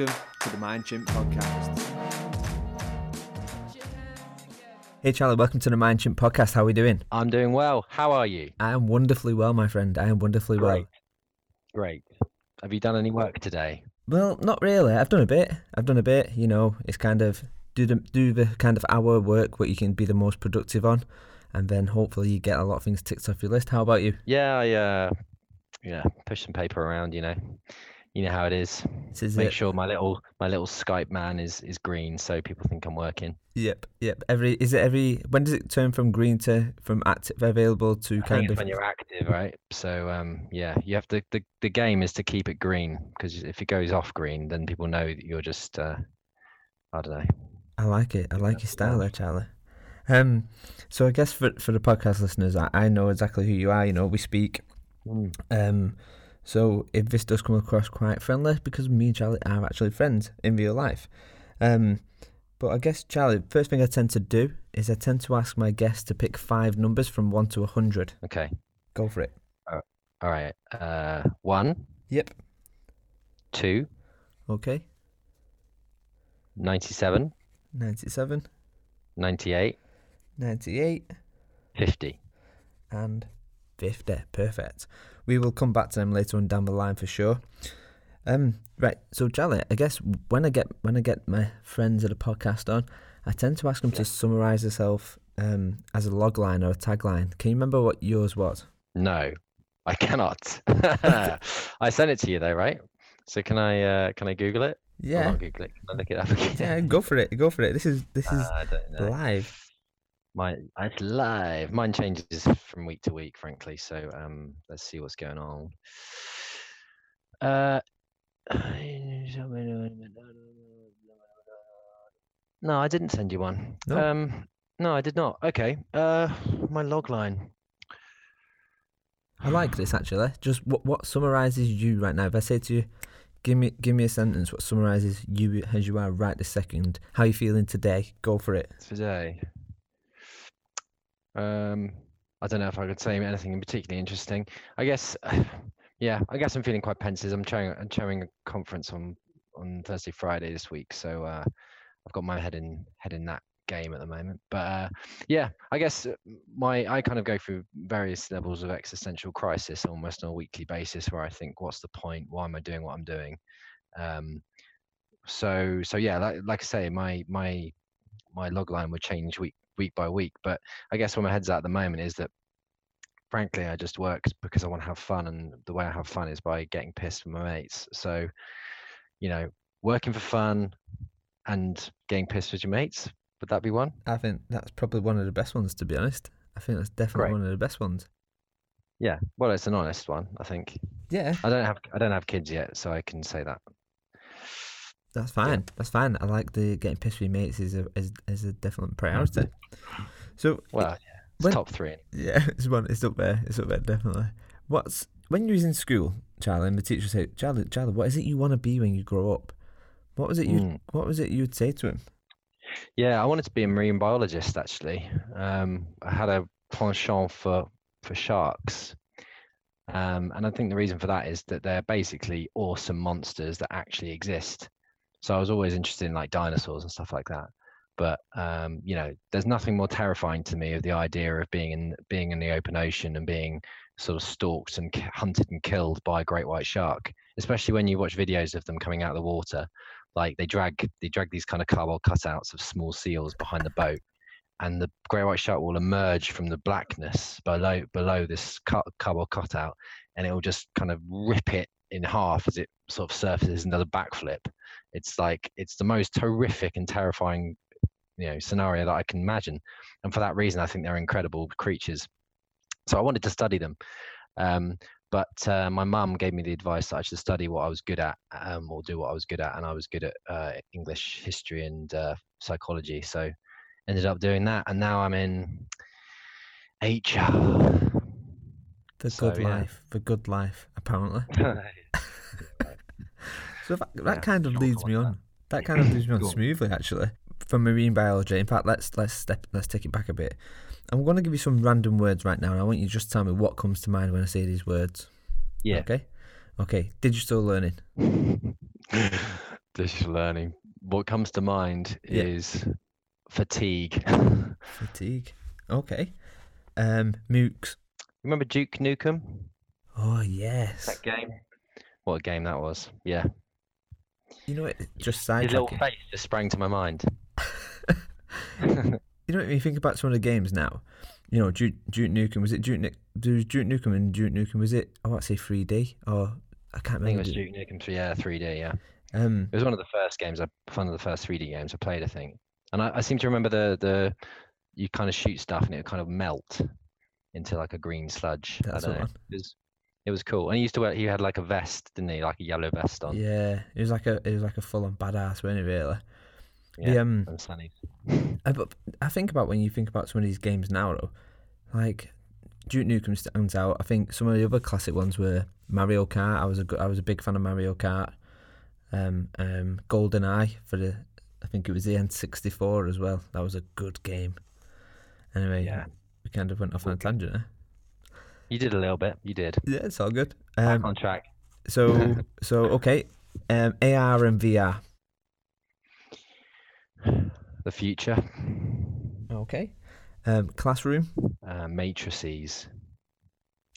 Welcome to the Mind Chimp podcast. Hey Charlie, welcome to the Mind Chimp podcast. How are we doing? I'm doing well. How are you? I am wonderfully well, my friend. I am wonderfully Great. well. Great. Have you done any work today? Well, not really. I've done a bit. I've done a bit. You know, it's kind of do the do the kind of hour work what you can be the most productive on, and then hopefully you get a lot of things ticked off your list. How about you? Yeah, I uh, yeah, push some paper around. You know, you know how it is. This is Make it. sure my little my little Skype man is is green, so people think I'm working. Yep, yep. Every is it every when does it turn from green to from active available to I kind of when you're active, right? So um, yeah, you have to. The, the game is to keep it green because if it goes off green, then people know that you're just. Uh, I don't know. I like it. I like your style there, Charlie. Um, so I guess for for the podcast listeners, I, I know exactly who you are. You know, we speak. Mm. Um, so if this does come across quite friendly, because me and Charlie are actually friends in real life. Um, but I guess Charlie, first thing I tend to do is I tend to ask my guests to pick five numbers from one to a hundred. Okay. Go for it. All right. Uh, one, Yep. two, Okay. 97, 97, 98, 98, 50. and 50. Perfect. We will come back to them later on down the line for sure. Um, right. So Charlie, I guess when I get when I get my friends at a podcast on, I tend to ask them to summarize themselves um, as a log line or a tagline. Can you remember what yours was? No, I cannot. I sent it to you though, right? So can I uh, can I Google it? Yeah. Google it. Can I look it up again? Yeah, go for it. Go for it. This is this is Uh, I don't know. live. Mine, it's live. Mine changes from week to week, frankly. So um, let's see what's going on. Uh, no, I didn't send you one. No? Um, no, I did not. Okay. Uh, my log line. I like this actually. Just what what summarizes you right now? If I say to you, give me give me a sentence, what summarizes you as you are right this second? How you feeling today? Go for it. today. Um, I don't know if I could say anything particularly interesting. I guess, yeah, I guess I'm feeling quite pensive. I'm chairing, I'm chairing a conference on on Thursday, Friday this week, so uh, I've got my head in head in that game at the moment. But uh, yeah, I guess uh, my I kind of go through various levels of existential crisis almost on a weekly basis, where I think, what's the point? Why am I doing what I'm doing? Um, so so yeah, like, like I say, my my my log line would change week week by week. But I guess where my head's at at the moment is that frankly I just work because I want to have fun and the way I have fun is by getting pissed with my mates. So, you know, working for fun and getting pissed with your mates, would that be one? I think that's probably one of the best ones to be honest. I think that's definitely Great. one of the best ones. Yeah. Well it's an honest one, I think. Yeah, I don't have I don't have kids yet, so I can say that. That's fine. That's fine. I like the getting pissed with mates is a is, is a definite priority. So Well, yeah. It's When- top three. yeah, it's one. It's up there. It's up there definitely. What's when you was in school, Charlie, and the teacher said, "Charlie, Charlie, what is it you want to be when you grow up?" What was it you Mm. What was it you would say to him? Yeah, I wanted to be a marine biologist actually. Um, I had a penchant for for sharks, um, and I think the reason for that is that they're basically awesome monsters that actually exist. So I was always interested in like dinosaurs and stuff like that. But um, you know, there's nothing more terrifying to me of the idea of being in being in the open ocean and being sort of stalked and hunted and killed by a great white shark, especially when you watch videos of them coming out of the water like they drag they drag these kind of cardboard cutouts of small seals behind the boat and the great white shark will emerge from the blackness below below this cut, cardboard cutout and it will just kind of rip it in half as it sort of surfaces and does a backflip it's like it's the most horrific and terrifying you know scenario that i can imagine and for that reason i think they're incredible creatures so i wanted to study them um, but uh, my mum gave me the advice that I should study what I was good at um, or do what I was good at, and I was good at uh, English, history, and uh, psychology. So ended up doing that, and now I'm in HR. The So, good yeah. life. The good life. Apparently. So that, that Yeah, kind of leads me on. That kind of leads me on smoothly, actually. For marine biology, in fact, let's let's step let's take it back a bit. I'm going to give you some random words right now, and I want you to just tell me what comes to mind when I say these words. yeah. Okay. Okay. Digital learning. digital learning. What comes to mind Yeah. is fatigue. Fatigue. Okay. Um, MOOCs. Remember Duke Nukem? Oh yes. That game. What a game that was. Yeah. You know what? Just His little face just sprang to my mind. You know, when you think about some of the games now, you know, Duke, Duke Nukem was it Duke? Nukem? Was Duke Nukem and Duke Nukem was it? I want to say 3D or I can't remember. I think it was Duke Nukem 3D. yeah, 3D, yeah. Um, It was one of the first games I one of the first 3D games I played, I think. And I, I seem to remember the the you kind of shoot stuff and it would kind of melt into like a green sludge. That's I don't know. one. It was it was cool. And he used to wear he had like a vest, didn't he? Like a yellow vest on. yeah, it was like a it was like a full on badass, wasn't it? Really. Yeah, The um. I, but I think about when you think about some of these games now, though, like Duke Nukem stands out. I think some of the other classic ones were Mario Kart. I was a I was a big fan of Mario Kart. Um, um, Golden Eye for the I think it was the N64 as well. That was a good game. Anyway, Yeah. we kind of went off on a tangent. Eh? You did a little bit. You did. Yeah, it's all good. Back Um, on track. so so okay, um, AR and VR. The future. Okay, um, classroom. Uh, matrices.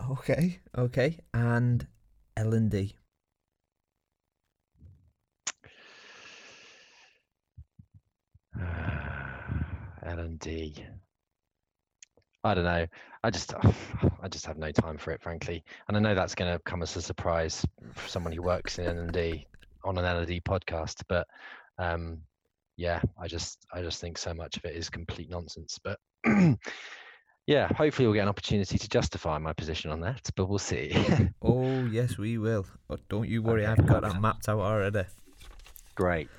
Okay, okay, and L and D. L and D. I don't know. I just, I just have no time for it, frankly. And I know that's going to come as a surprise for someone who works in L and D on an L and D podcast. But um, yeah, I just, I just think so much of it is complete nonsense. But yeah, hopefully we'll get an opportunity to justify my position on that. But we'll see. Oh yes, we will. But don't you worry, I've got that mapped out already. Great.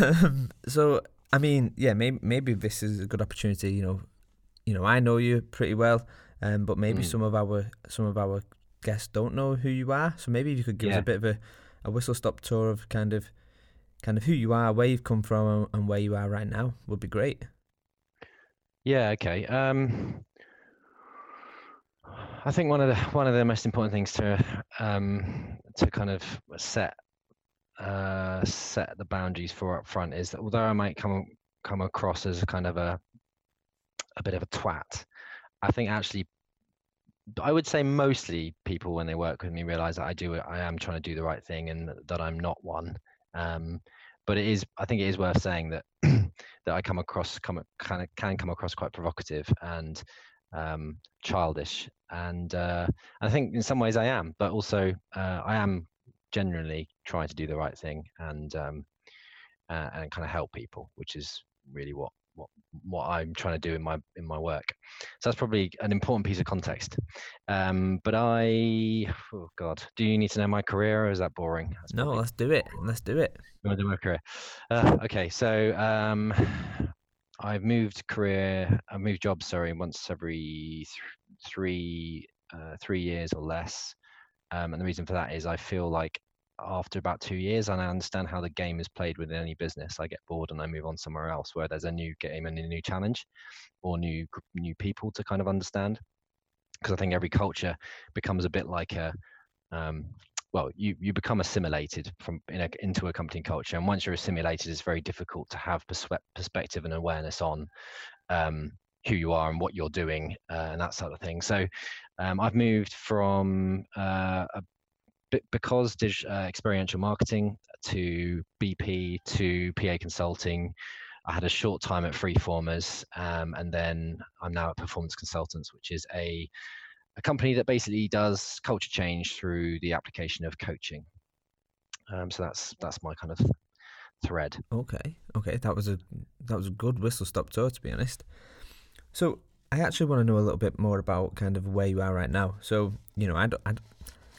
Um, so I mean, yeah, maybe maybe this is a good opportunity. You know, you know, I know you pretty well, um, but maybe Mm. some of our some of our guests don't know who you are. So maybe if you could give us a bit of a, a whistle stop tour of kind of kind of who you are, where you've come from, and where you are right now. Would be great. Yeah, okay. Um, I think one of the one of the most important things to um, to kind of set uh, set the boundaries for up front is that although I might come come across as kind of a a bit of a twat, I think actually I would say mostly people when they work with me realize that I do I am trying to do the right thing and that I'm not one. Um, but it is I think it is worth saying that that I come across come kind of can come across quite provocative and um, childish, and uh, I think in some ways I am, but also uh, I am generally trying to do the right thing and um, uh, and kind of help people, which is really what what I'm trying to do in my in my work. So that's probably an important piece of context. Um, but I, oh God, do you need to know my career, or is that boring? That's No, let's do it. Let's do it. you want to do my career? Uh, okay, so um, I've moved career, I've moved jobs, sorry, once every th- three uh, three years or less. Um, and the reason for that is I feel like after about two years, and I understand how the game is played within any business, I get bored and I move on somewhere else where there's a new game and a new challenge, or new new people to kind of understand. Because I think every culture becomes a bit like a um, well, you you become assimilated from in a, into a company culture, and once you're assimilated, it's very difficult to have perspe- perspective and awareness on um, who you are and what you're doing uh, and that sort of thing. So, um, I've moved from uh, a bit because dig- uh, experiential marketing to BP to PA consulting. I had a short time at Freeformers, um, and then I'm now at Performance Consultants, which is a a company that basically does culture change through the application of coaching. Um, so that's that's my kind of thread. Okay, okay, that was a that was a good whistle stop tour to be honest. So I actually want to know a little bit more about kind of where you are right now. So you know, I I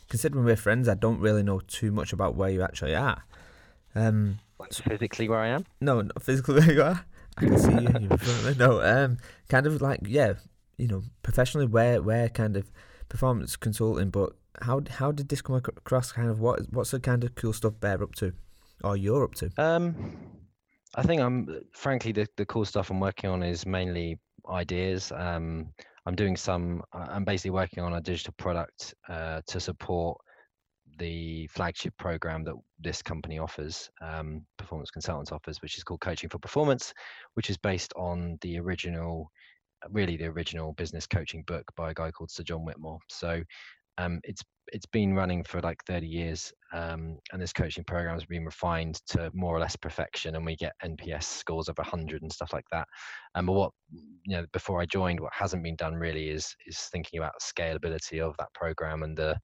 considering we're friends, I don't really know too much about where you actually are. Um, Like physically where I am. no, not physically where you are. I can see you. You're in front of me. No, um, kind of like yeah, you know, professionally where where kind of performance consulting. But how how did this come across? Kind of what what's the kind of cool stuff Bear up to, or you're up to? Um, I think I'm frankly the, the cool stuff I'm working on is mainly ideas. Um, I'm doing some. I'm basically working on a digital product uh, to support the flagship program that this company offers, um, Performance Consultants offers, which is called Coaching for Performance, which is based on the original, really the original business coaching book by a guy called Sir John Whitmore. So um, it's it's been running for like 30 years um, and this coaching program has been refined to more or less perfection and we get nps scores of 100 and stuff like that. Um, but what you know before i joined what hasn't been done really is is thinking about scalability of that program and the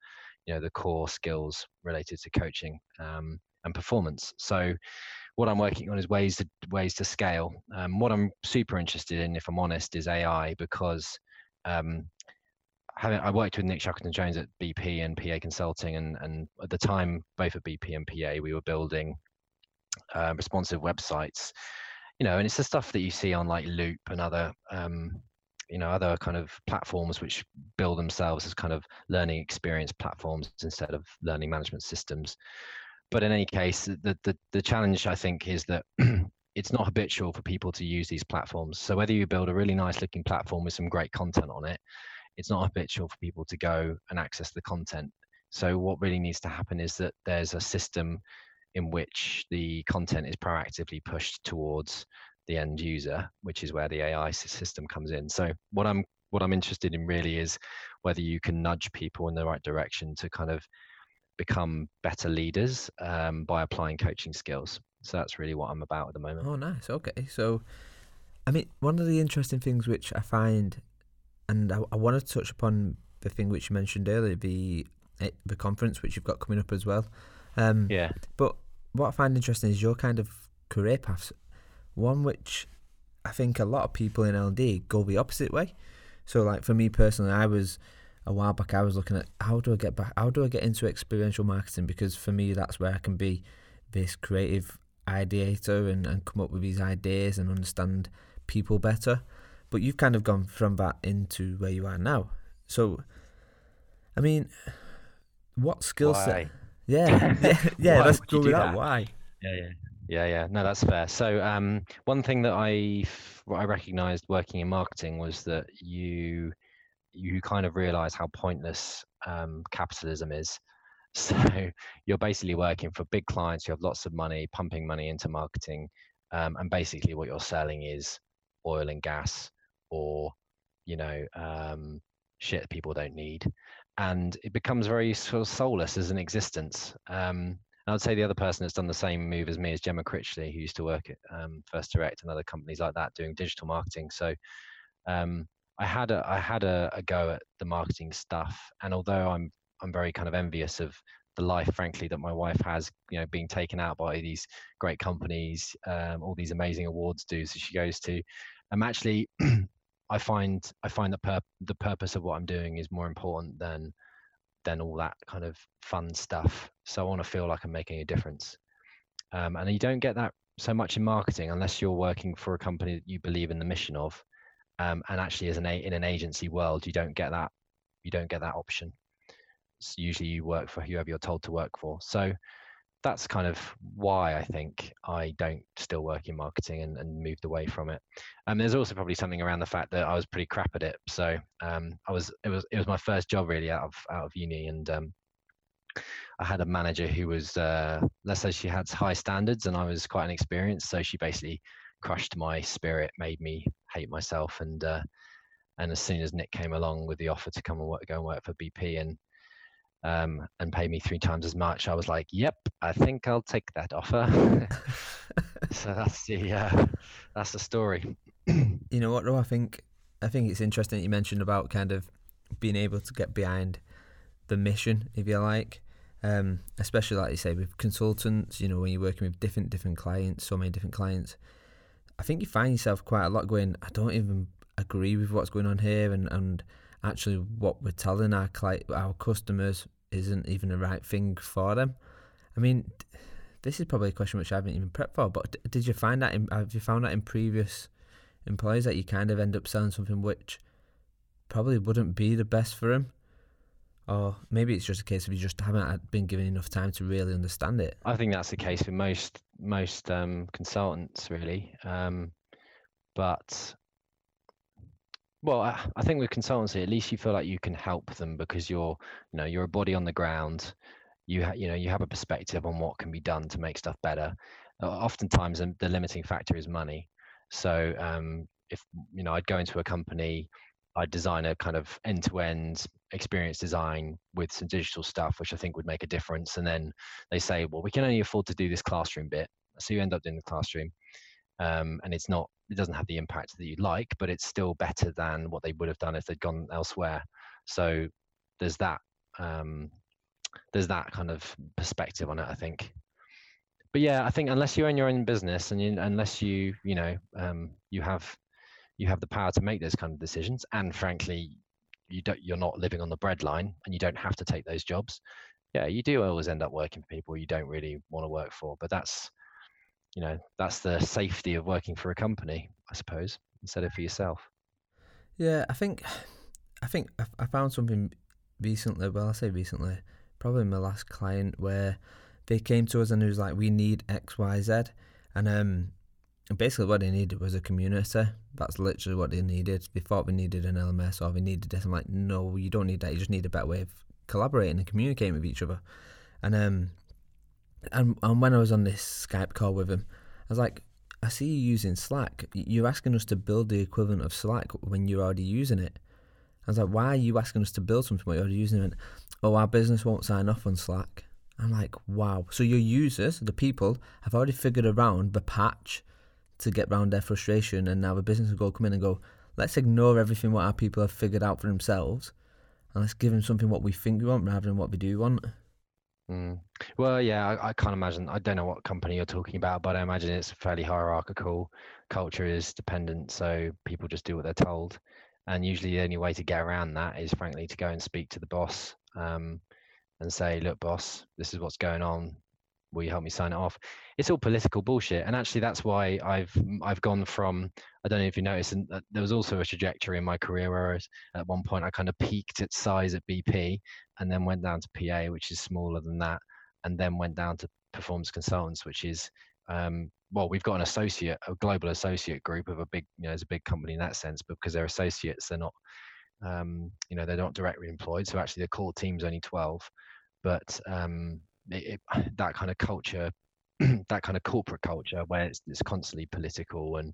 you know the core skills related to coaching um, and performance. So what i'm working on is ways to ways to scale. Um, what i'm super interested in if i'm honest is ai because um, having I worked with Nick Shackleton Jones at BP and PA Consulting, and and at the time, both at BP and PA, we were building uh, responsive websites. You know, and it's the stuff that you see on like Loop and other, um, you know, other kind of platforms which build themselves as kind of learning experience platforms instead of learning management systems. But in any case, the the, the challenge I think is that it's not habitual for people to use these platforms. So whether you build a really nice looking platform with some great content on it, it's not habitual for people to go and access the content. So what really needs to happen is that there's a system in which the content is proactively pushed towards the end user, which is where the AI system comes in. So what I'm what I'm interested in really is whether you can nudge people in the right direction to kind of become better leaders um, by applying coaching skills. So that's really what I'm about at the moment. Oh, nice. Okay, so I mean, one of the interesting things which I find and I, I want to touch upon the thing which you mentioned earlier, the eh, the conference which you've got coming up as well. Um, yeah. But what I find interesting is your kind of career paths. One which I think a lot of people in LD go the opposite way. So, like for me personally, I was a while back. I was looking at how do I get back? How do I get into experiential marketing? Because for me, that's where I can be this creative ideator and, and come up with these ideas and understand people better. But you've kind of gone from that into where you are now. So, I mean, what skill set? Yeah, yeah, yeah. let's go with that. that. Why? Yeah, yeah, yeah, yeah. No, that's fair. So, um, one thing that I what I recognized working in marketing was that you you kind of realize how pointless um, capitalism is. So you're basically working for big clients. You have lots of money, pumping money into marketing, um, and basically what you're selling is oil and gas or you know um, shit people don't need. And it becomes very sort of soulless as an existence. Um, I would say the other person that's done the same move as me is Gemma Critchley, who used to work at um, First Direct and other companies like that doing digital marketing. So um, I had a I had a, a, go at the marketing stuff, and although I'm I'm very kind of envious of the life, frankly, that my wife has, you know, being taken out by these great companies, um, all these amazing awards dues that she goes to, I'm actually I find I find the pur- the purpose of what I'm doing is more important than than all that kind of fun stuff. So I want to feel like I'm making a difference. Um, and you don't get that so much in marketing unless you're working for a company that you believe in the mission of. Um, and actually, as an a- in an agency world, you don't get that you don't get that option. So usually, you work for whoever you're told to work for. So that's kind of why I think I don't still work in marketing and, and moved away from it. And um, there's also probably something around the fact that I was pretty crap at it. So um, I was it was it was my first job really out of out of uni, and um, I had a manager who was uh, let's say she had high standards, and I was quite inexperienced. So she basically crushed my spirit, made me hate myself, and uh, and as soon as Nick came along with the offer to come and work, go and work for BP and um, and pay me three times as much, I was like, "Yep, I think I'll take that offer." so that's the uh, that's the story. you know what? Though I think I think it's interesting that you mentioned about kind of being able to get behind the mission, if you like. Um, especially like you say with consultants, you know, when you're working with different different clients, so many different clients, I think you find yourself quite a lot going, I don't even agree with what's going on here, and and actually what we're telling our client, our customers isn't even the right thing for them. I mean, this is probably a question which I haven't even prepped for. But did you find that? In, have you found that in previous employees that you kind of end up selling something which probably wouldn't be the best for them? Or maybe it's just a case of you just haven't been given enough time to really understand it. I think that's the case for most most um, consultants, really. Um, but well, I, I think with consultancy, at least you feel like you can help them because you're, you know, you're a body on the ground. you ha- you know you have a perspective on what can be done to make stuff better. Uh, oftentimes, um, the limiting factor is money. So um, if you know, I'd go into a company, I'd design a kind of end-to-end experience design with some digital stuff, which I think would make a difference. And then they say, well, we can only afford to do this classroom bit, so you end up doing the classroom, um, and it's not, it doesn't have the impact that you'd like, but it's still better than what they would have done if they'd gone elsewhere. So there's that um, there's that kind of perspective on it, I think. But yeah, I think unless you own your own business and you, unless you you know um, you have you have the power to make those kind of decisions, and frankly, you don't you're not living on the breadline and you don't have to take those jobs. Yeah, you do always end up working for people you don't really want to work for, but that's you know that's the safety of working for a company, I suppose, instead of for yourself. Yeah, I think, I think I found something recently. Well, I say recently, probably my last client where they came to us and it was like, we need X, Y, Z, and um, basically what they needed was a community. That's literally what they needed. They thought we needed an LMS or we needed this. I'm like, no, you don't need that. You just need a better way of collaborating and communicating with each other. And um, and and when I was on this Skype call with him, I was like, I see you using Slack. You're asking us to build the equivalent of Slack when you're already using it. I was like, why are you asking us to build something when you're already using it? Oh, our business won't sign off on Slack. I'm like, wow. So your users, the people, have already figured around the patch to get around their frustration, and now the business will go come in and go, let's ignore everything what our people have figured out for themselves, and let's give them something what we think we want rather than what we do want. Mm. Well, yeah, I, I, can't imagine. I don't know what company you're talking about, but I imagine it's fairly hierarchical. Culture is dependent, so people just do what they're told. And usually, the only way to get around that is, frankly, to go and speak to the boss um, and say, "Look, boss, this is what's going on. Will you help me sign it off?" It's all political bullshit, and actually, that's why I've I've gone from. I don't know if you noticed, and there was also a trajectory in my career where was, at one point I kind of peaked at size at BP, and then went down to PA, which is smaller than that, and then went down to performance consultants, which is um, well, we've got an associate, a global associate group of a big, you know, it's a big company in that sense, but because they're associates, they're not, um, you know, they're not directly employed. So actually, the core team's only 12, but um, it, it, that kind of culture, that kind of corporate culture where it's, it's constantly political and,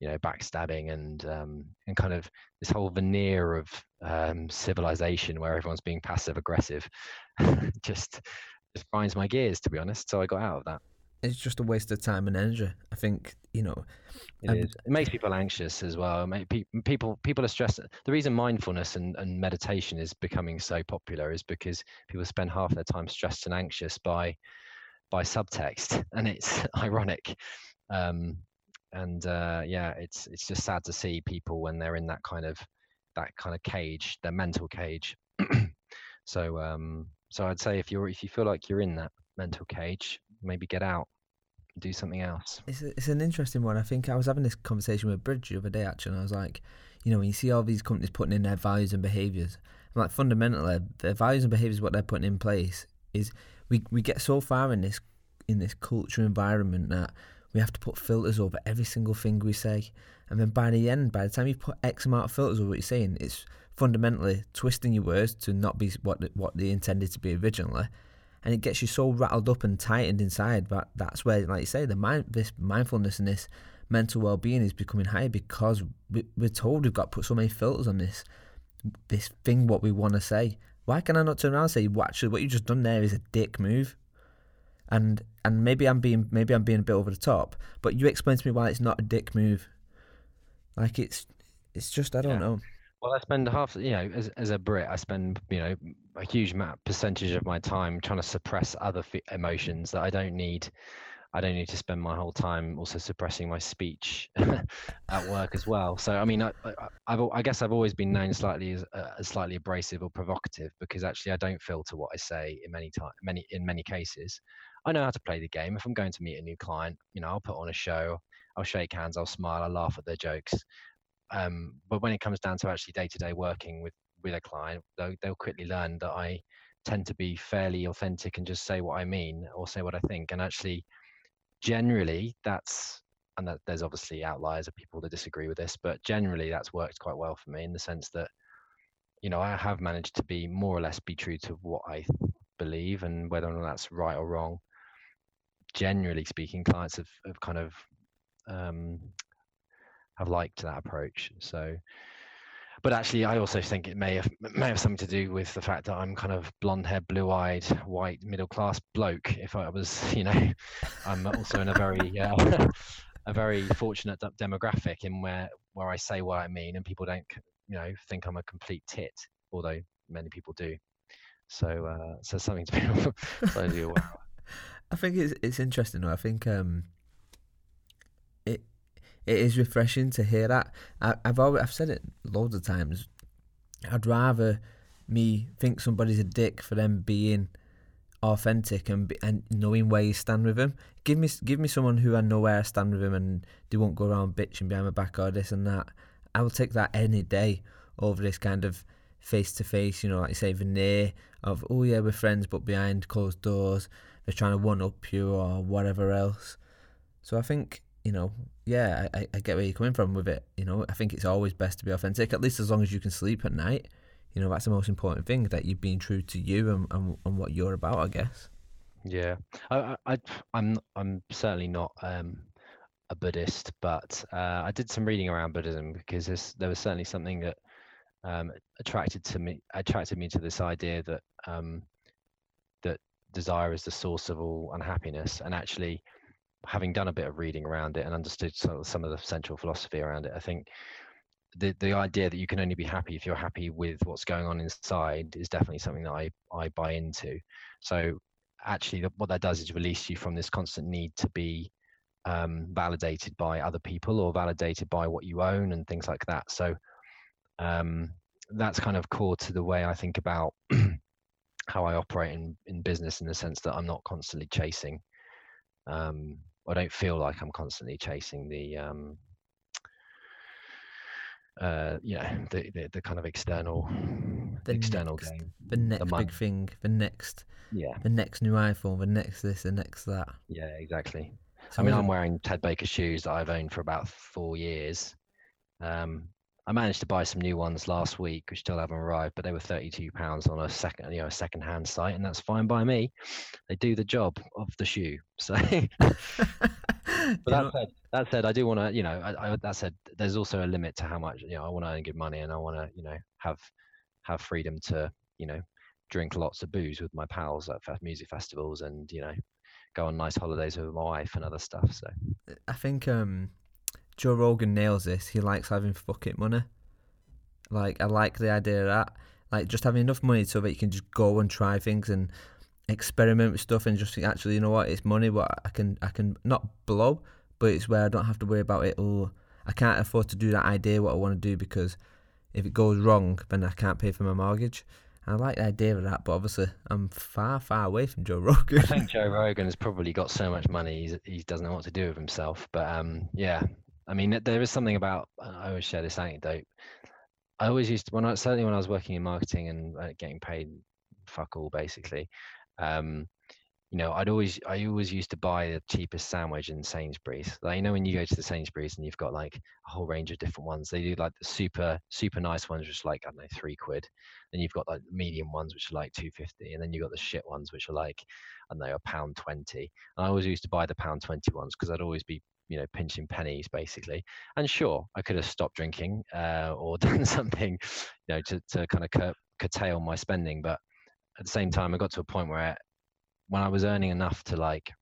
you know, backstabbing and um, and kind of this whole veneer of um, civilization where everyone's being passive aggressive, just just grinds my gears to be honest. So I got out of that it's just a waste of time and energy. I think you know. It, is. it makes people anxious as well. People people are stressed. The reason mindfulness and, and meditation is becoming so popular is because people spend half their time stressed and anxious by by subtext, and it's ironic. Um, and uh, yeah, it's it's just sad to see people when they're in that kind of that kind of cage, their mental cage. so um, so I'd say if you're if you feel like you're in that mental cage, maybe get out, do something else. It's a, it's an interesting one. I think I was having this conversation with Bridge the other day actually, and I was like, you know, when you see all these companies putting in their values and behaviours, I'm like fundamentally their values and behaviours, what they're putting in place is we we get so far in this in this culture environment that we have to put filters over every single thing we say. And then by the end, by the time you put X amount of filters over what you're saying, it's fundamentally twisting your words to not be what what they intended to be originally and it gets you so rattled up and tightened inside. But that's where, like you say, the mind, this mindfulness and this mental well-being is becoming higher because we, we're told we've got to put so many filters on this this thing what we want to say. Why can I not turn around and say, well, actually, what you've just done there is a dick move, and and maybe I'm being maybe I'm being a bit over the top, but you explain to me why it's not a dick move. Like it's it's just I don't yeah. know. Well, I spend half, you know, as, as a Brit, I spend, you know, a huge amount percentage of my time trying to suppress other f- emotions that I don't need. I don't need to spend my whole time also suppressing my speech at work as well. So, I mean, I, I've, I guess I've always been known slightly as, uh, as slightly abrasive or provocative because actually I don't filter what I say in many time, many in many cases. I know how to play the game. If I'm going to meet a new client, you know, I'll put on a show. I'll shake hands. I'll smile. I'll laugh at their jokes. Um, but when it comes down to actually day to day working with with a client, they'll, they'll quickly learn that I tend to be fairly authentic and just say what I mean or say what I think. And actually, generally, that's and that there's obviously outliers of people that disagree with this, but generally that's worked quite well for me in the sense that you know I have managed to be more or less be true to what I believe and whether or not that's right or wrong. Generally speaking, clients have, have kind of um, have liked that approach. So, but actually, I also think it may have may have something to do with the fact that I'm kind of blonde haired, blue eyed, white, middle class bloke. If I was, you know, I'm also in a very uh, a very fortunate demographic in where where I say what I mean and people don't, you know, think I'm a complete tit, although many people do. So, uh, so something to be aware of. I think it's it's interesting. Though. I think um, it it is refreshing to hear that. I, I've always I've said it loads of times. I'd rather me think somebody's a dick for them being authentic and be, and knowing where you stand with them. Give me give me someone who I know where I stand with them and they won't go around bitching behind my back or this and that. I will take that any day over this kind of face to face, you know, like you say, veneer of oh yeah we're friends, but behind closed doors they're trying to one up you or whatever else. So I think you know, yeah, I, I get where you're coming from with it. You know, I think it's always best to be authentic, at least as long as you can sleep at night you know that's the most important thing that you've been true to you and, and, and what you're about i guess yeah i, I i'm i'm certainly not um a buddhist but uh, i did some reading around buddhism because there was certainly something that um, attracted to me attracted me to this idea that um, desire is the source of all unhappiness and actually having done a bit of reading around it and understood some, of the central philosophy around it i think the the idea that you can only be happy if you're happy with what's going on inside is definitely something that I I buy into. So actually, what that does is release you from this constant need to be um, validated by other people or validated by what you own and things like that. So um, that's kind of core to the way I think about how I operate in, in business in the sense that I'm not constantly chasing. Um, I don't feel like I'm constantly chasing the um, uh, you know, the, the, the kind of external the external next, game. The next the big thing, the next yeah, the next new iPhone, the next this, the next that. Yeah, exactly. So I mean, I'm wearing Ted Baker shoes that I've owned for about four years. Um, I managed to buy some new ones last week, which still haven't arrived, but they were thirty-two pounds on a second, you know, a second-hand site, and that's fine by me. They do the job of the shoe. So, but that said, that said, I do want to, you know, I, I, that said, there's also a limit to how much, you know, I want to earn good money, and I want to, you know, have have freedom to, you know, drink lots of booze with my pals at music festivals, and you know, go on nice holidays with my wife and other stuff. So, I think um, Joe Rogan nails this. He likes having fucking money. Like I like the idea of that. Like just having enough money so that you can just go and try things and experiment with stuff and just think actually you know what it's money but I can I can not blow but it's where I don't have to worry about it oh I can't afford to do that idea what I want to do because if it goes wrong then I can't pay for my mortgage I like the idea of that but obviously I'm far far away from Joe Rogan I think Joe Rogan has probably got so much money he doesn't know what to do with himself but um yeah I mean there is something about I always share this anecdote I always used to when I certainly when I was working in marketing and uh, getting paid fuck all basically um, you know, I'd always I always used to buy the cheapest sandwich in Sainsbury's. Like you know, when you go to the Sainsbury's and you've got like a whole range of different ones, they do like the super super nice ones, which are like I don't know three quid. Then you've got like medium ones, which are like two fifty, and then you've got the shit ones, which are like I don't know a pound twenty. And I always used to buy the pound twenty ones because I'd always be you know pinching pennies basically. And sure, I could have stopped drinking uh, or done something, you know, to to kind of cur- curtail my spending, but at the same time, I got to a point where when I was earning enough to like,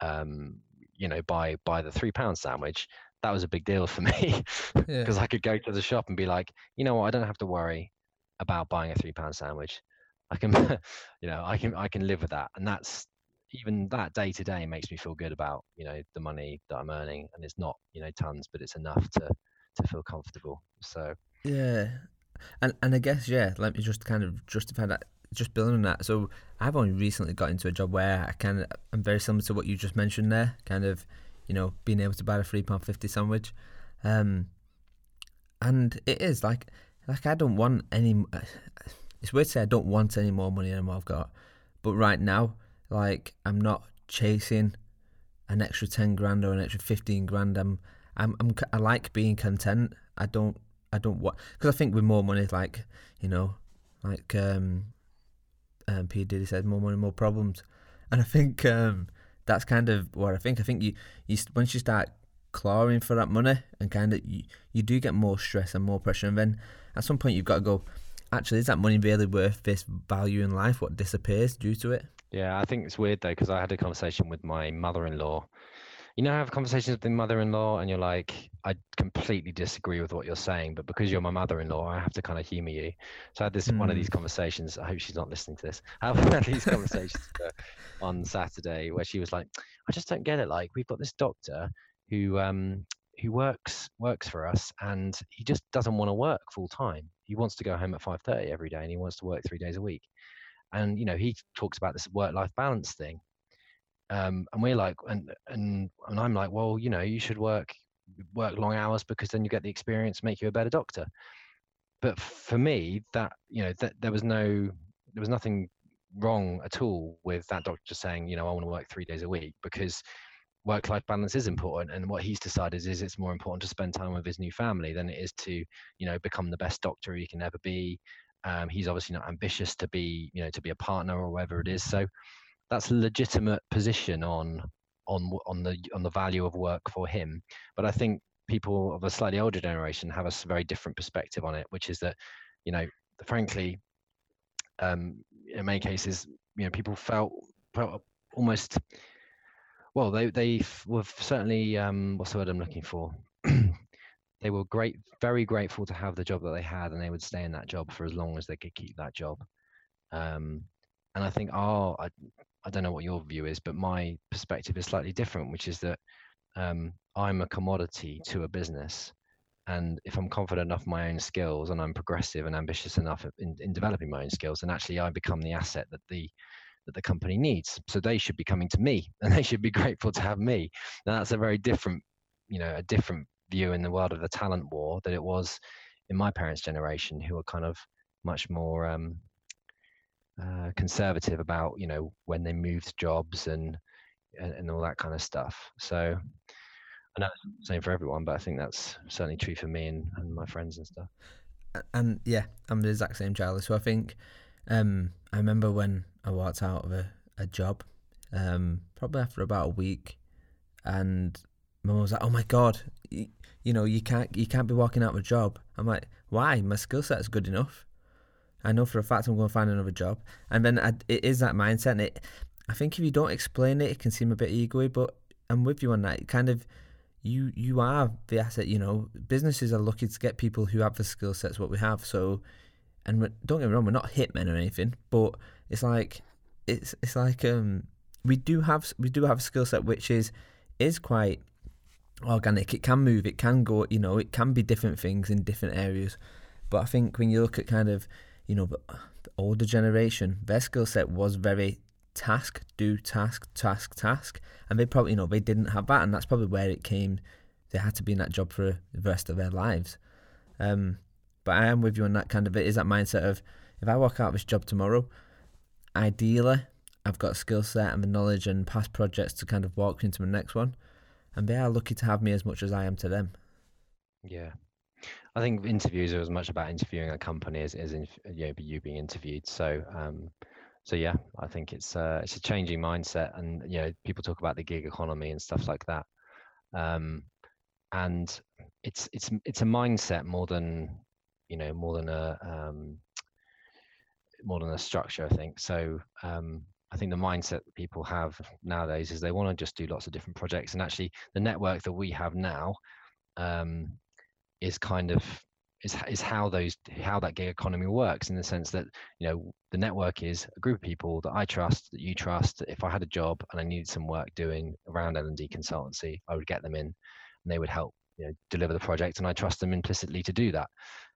um, you know, buy buy the three pound sandwich, that was a big deal for me because yeah. I could go to the shop and be like, you know what, I don't have to worry about buying a three pound sandwich. I can, you know, I can I can live with that, and that's even that day to day makes me feel good about you know the money that I'm earning, and it's not you know tons, but it's enough to to feel comfortable. So yeah, and and I guess yeah, let me just kind of justify that just building on that. So I've only recently got into a job where I kind of I'm very similar to what you just mentioned there, kind of, you know, being able to buy a three pound fifty sandwich, um, and it is like like I don't want any. It's weird to say I don't want any more money than what I've got, but right now, like I'm not chasing an extra ten grand or an extra fifteen grand. I'm I'm, I'm I like being content. I don't I don't want because I think with more money, like you know, like um, um, P Diddy said, more money, more problems, and I think um, that's kind of what I think. I think you you once you start clawing for that money and kind of you, you do get more stress and more pressure, and then at some point you've got to go. Actually, is that money really worth this value in life? What disappears due to it? Yeah, I think it's weird though because I had a conversation with my mother-in-law. You know, I have conversations with the mother-in-law, and you're like, I completely disagree with what you're saying, but because you're my mother-in-law, I have to kind of humour you. So I had this mm. one of these hmm. conversations. I hope she's not listening to this. I had these conversations on Saturday where she was like, I just don't get it. Like, we've got this doctor who um who works works for us, and he just doesn't want to work full time. He wants to go home at 5:30 every day, and he wants to work three days a week and you know he talks about this work-life balance thing um, and we're like and and and i'm like well you know you should work work long hours because then you get the experience make you a better doctor. But for me that you know that there was no there was nothing wrong at all with that doctor saying you know i want to work three days a week because work life balance is important and what he's decided is it's more important to spend time with his new family than it is to you know become the best doctor he can ever be um, he's obviously not ambitious to be, you know, to be a partner or whatever it is. So that's a legitimate position on on on the on the value of work for him. But I think people of a slightly older generation have a very different perspective on it, which is that, you know, frankly, um, in many cases, you know, people felt felt almost well, they they were certainly um, what's the word I'm looking for? they were great, very grateful to have the job that they had, and they would stay in that job for as long as they could keep that job. Um, and I think, oh, I, I don't know what your view is, but my perspective is slightly different, which is that um, I'm a commodity to a business. And if I'm confident enough in my own skills and I'm progressive and ambitious enough in, in developing my own skills, then actually I become the asset that the that the company needs. So they should be coming to me and they should be grateful to have me. Now that's a very different, you know, a different view in the world of the talent war that it was in my parents' generation, who were kind of much more um, uh, conservative about you know when they moved jobs and, and, and all that kind of stuff. So I know it's the same for everyone, but I think that's certainly true for me and, and my friends and stuff. And yeah, I'm the exact same, Charlie. So I think um, I remember when I walked out of a, a job, um, probably after about a week, and mum was like, "Oh my god, you, know you can't you can't be walking out of a job." I'm like, "Why? My skill set is good enough. I know for a fact I'm going to find another job." And then I, it is that mindset. And it, I think if you don't explain it, it can seem a bit ego but I'm with you on that. Kind of you you are the asset. You know, businesses are lucky to get people who have the skill sets what we have. So, and don't get me wrong, we're not hitmen or anything, but it's like it's it's like um we do have we do have a skill set which is is quite organic. It can move. It can go. You know, it can be different things in different areas. But I think when you look at kind of, you know, the older generation, their skill set was very task, do task, task, task, and they probably, you know, they didn't have that, and that's probably where it came. They had to be in that job for the rest of their lives. Um, but I am with you on that kind of it is that mindset of if I walk out of this job tomorrow, ideally I've got a skill set and the knowledge and past projects to kind of walk into the next one and they are lucky to have me as much as I am to them. Yeah. I think interviews are as much about interviewing a company as, as in, you, know, you being interviewed. So, um, so yeah, I think it's uh, it's a changing mindset, and you know, people talk about the gig economy and stuff like that, um, and it's it's it's a mindset more than you know more than a um, more than a structure. I think so. Um, I think the mindset people have nowadays is they want to just do lots of different projects. And actually, the network that we have now um, is kind of is is how those how that gig economy works in the sense that you know the network is a group of people that I trust that you trust. If I had a job and I needed some work doing around L and D consultancy, I would get them in, and they would help you know deliver the project, and I trust them implicitly to do that.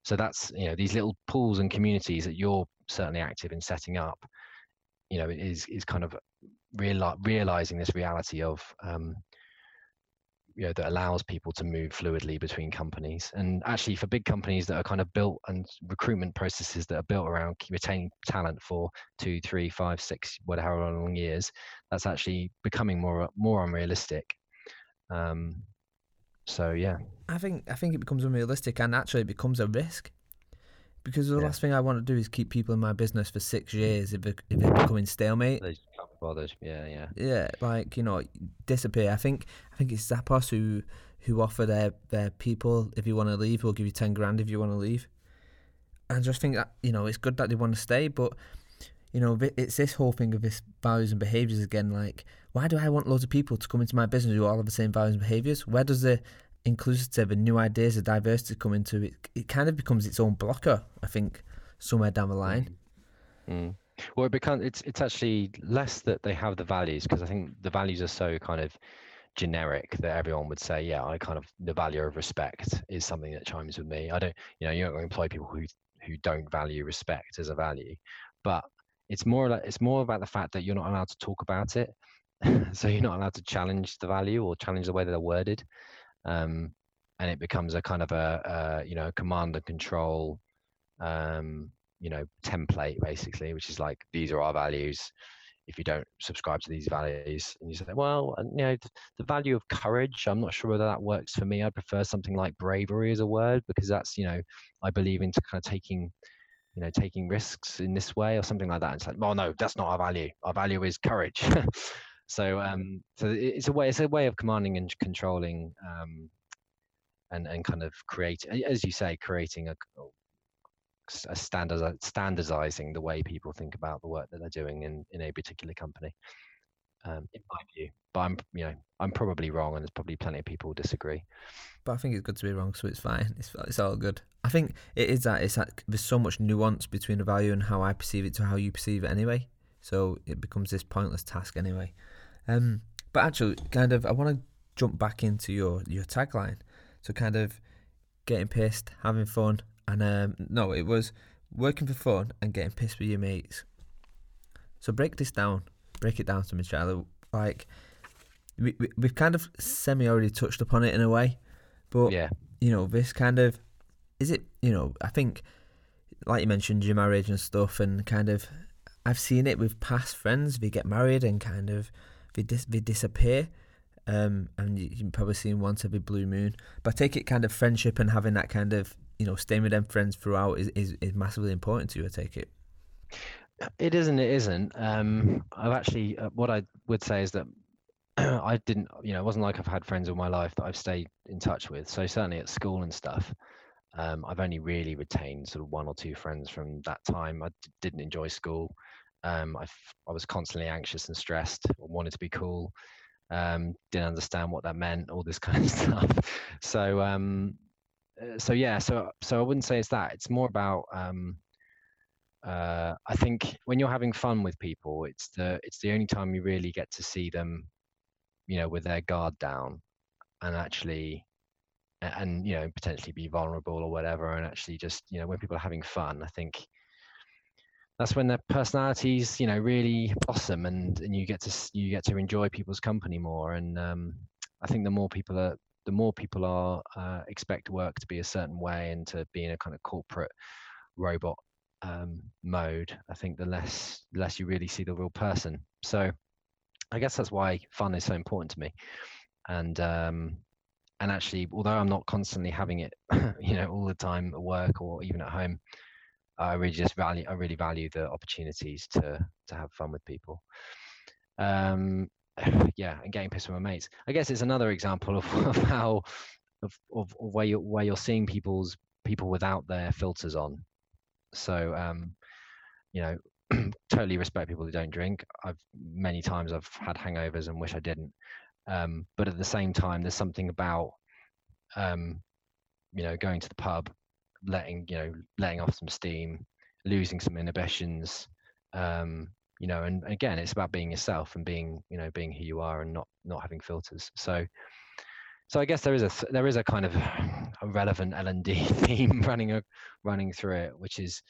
So that's you know these little pools and communities that you're certainly active in setting up you know is is kind of real, realizing this reality of um, you know that allows people to move fluidly between companies. And actually for big companies that are kind of built and recruitment processes that are built around retaining talent for two three five six whatever long years that's actually becoming more more unrealistic. Um, so yeah. I think i think it becomes unrealistic and actually it becomes a risk because the Yeah. last thing I want to do is keep people in my business for six mm. years if if it's becoming stalemate. They just can't be bothered. Yeah, yeah. Yeah, like you know, disappear. I think I think it's Zappos who who offer their their people if you want to leave, we'll give you ten grand if you want to leave. I just think that you know it's good that they want to stay, but you know it's this whole thing of this values and behaviors again. Like, why do I want loads of people to come into my business who all have the same values and behaviors? Where does the inclusive and new ideas of diversity come into it? It kind of becomes its own blocker. I think somewhere down the line. Mm. Well, it becomes it's it's actually less that they have the values because I think the values are so kind of generic that everyone would say, yeah, I kind of the value of respect is something that chimes with me. I don't, you know, you're not going to employ people who who don't value respect as a value, but it's more like it's more about the fact that you're not allowed to talk about it, so you're not allowed to challenge the value or challenge the way that they're worded, um, and it becomes a kind of a, a you know command and control um, you know template basically which is like these are our values. If you don't subscribe to these values and you say well you know the value of courage i'm not sure whether that works for me. I prefer something like bravery as a word because that's you know i believe into kind of taking you know taking risks in this way or something like that. It's like well no that's not our value. Our value is courage so um so it's a way it's a way of commanding and controlling um and and kind of create as you say creating a s- a standard standardizing the way people think about the work that they're doing in in a particular company um, in my view but i'm you know i'm probably wrong and there's probably plenty of people who disagree But I think it's good to be wrong, so it's fine. It's it's all good. I think it is that it's that there's so much nuance between the value and how I perceive it to how you perceive it anyway. So it becomes this pointless task anyway. Um, but actually, kind of, I want to jump back into your your tagline. So kind of getting pissed, having fun, and um, no, it was working for fun and getting pissed with your mates. So break this down. Break it down to me, Charlie. Like we, we we've kind of semi already touched upon it in a way, but yeah you know, this kind of is it, you know, I think like you mentioned your marriage and stuff and kind of I've seen it with past friends, they get married and kind of they dis- they disappear. Um, and you, you've probably seen once every blue moon. But I take it kind of friendship and having that kind of, you know, staying with them friends throughout is, is, is massively important to you, I take it. It isn't. It isn't. Um, I've actually, uh, what I would say is that I didn't, you know, it wasn't like I've had friends all my life that I've stayed in touch with. So certainly at school and stuff, um, I've only really retained sort of one or two friends from that time. I d- didn't enjoy school. Um, I, f- I was constantly anxious and stressed. wanted to be cool. Um, didn't understand what that meant. All this kind of stuff. So, um, uh, so yeah. So, so I wouldn't say it's that. It's more about um, uh, I think when you're having fun with people, it's the it's the only time you really get to see them, you know, with their guard down, and actually, and you know, potentially be vulnerable or whatever, and actually just you know, when people are having fun, I think that's when their personalities, you know, really blossom, and and you get to you get to enjoy people's company more, and um, I think the more people are the more people are uh, expect work to be a certain way and to be in a kind of corporate robot um, mode, I think the less less you really see the real person. So I guess that's why fun is so important to me. And um, and actually, although I'm not constantly having it, you know, all the time at work or even at home, I really just value I really value the opportunities to to have fun with people. Um, yeah, and getting pissed with my mates. I guess it's another example of, of how of, of, where you're where you're seeing people's people without their filters on so um, you know, totally respect people who don't drink. I've many times I've had hangovers and wish I didn't. Um, but at the same time, there's something about um, you know going to the pub, letting you know letting off some steam, losing some inhibitions. Um, you know, and again, it's about being yourself and being you know being who you are and not not having filters. So so I guess there is a th- there is a kind of a relevant L and D theme running a, running through it, which is,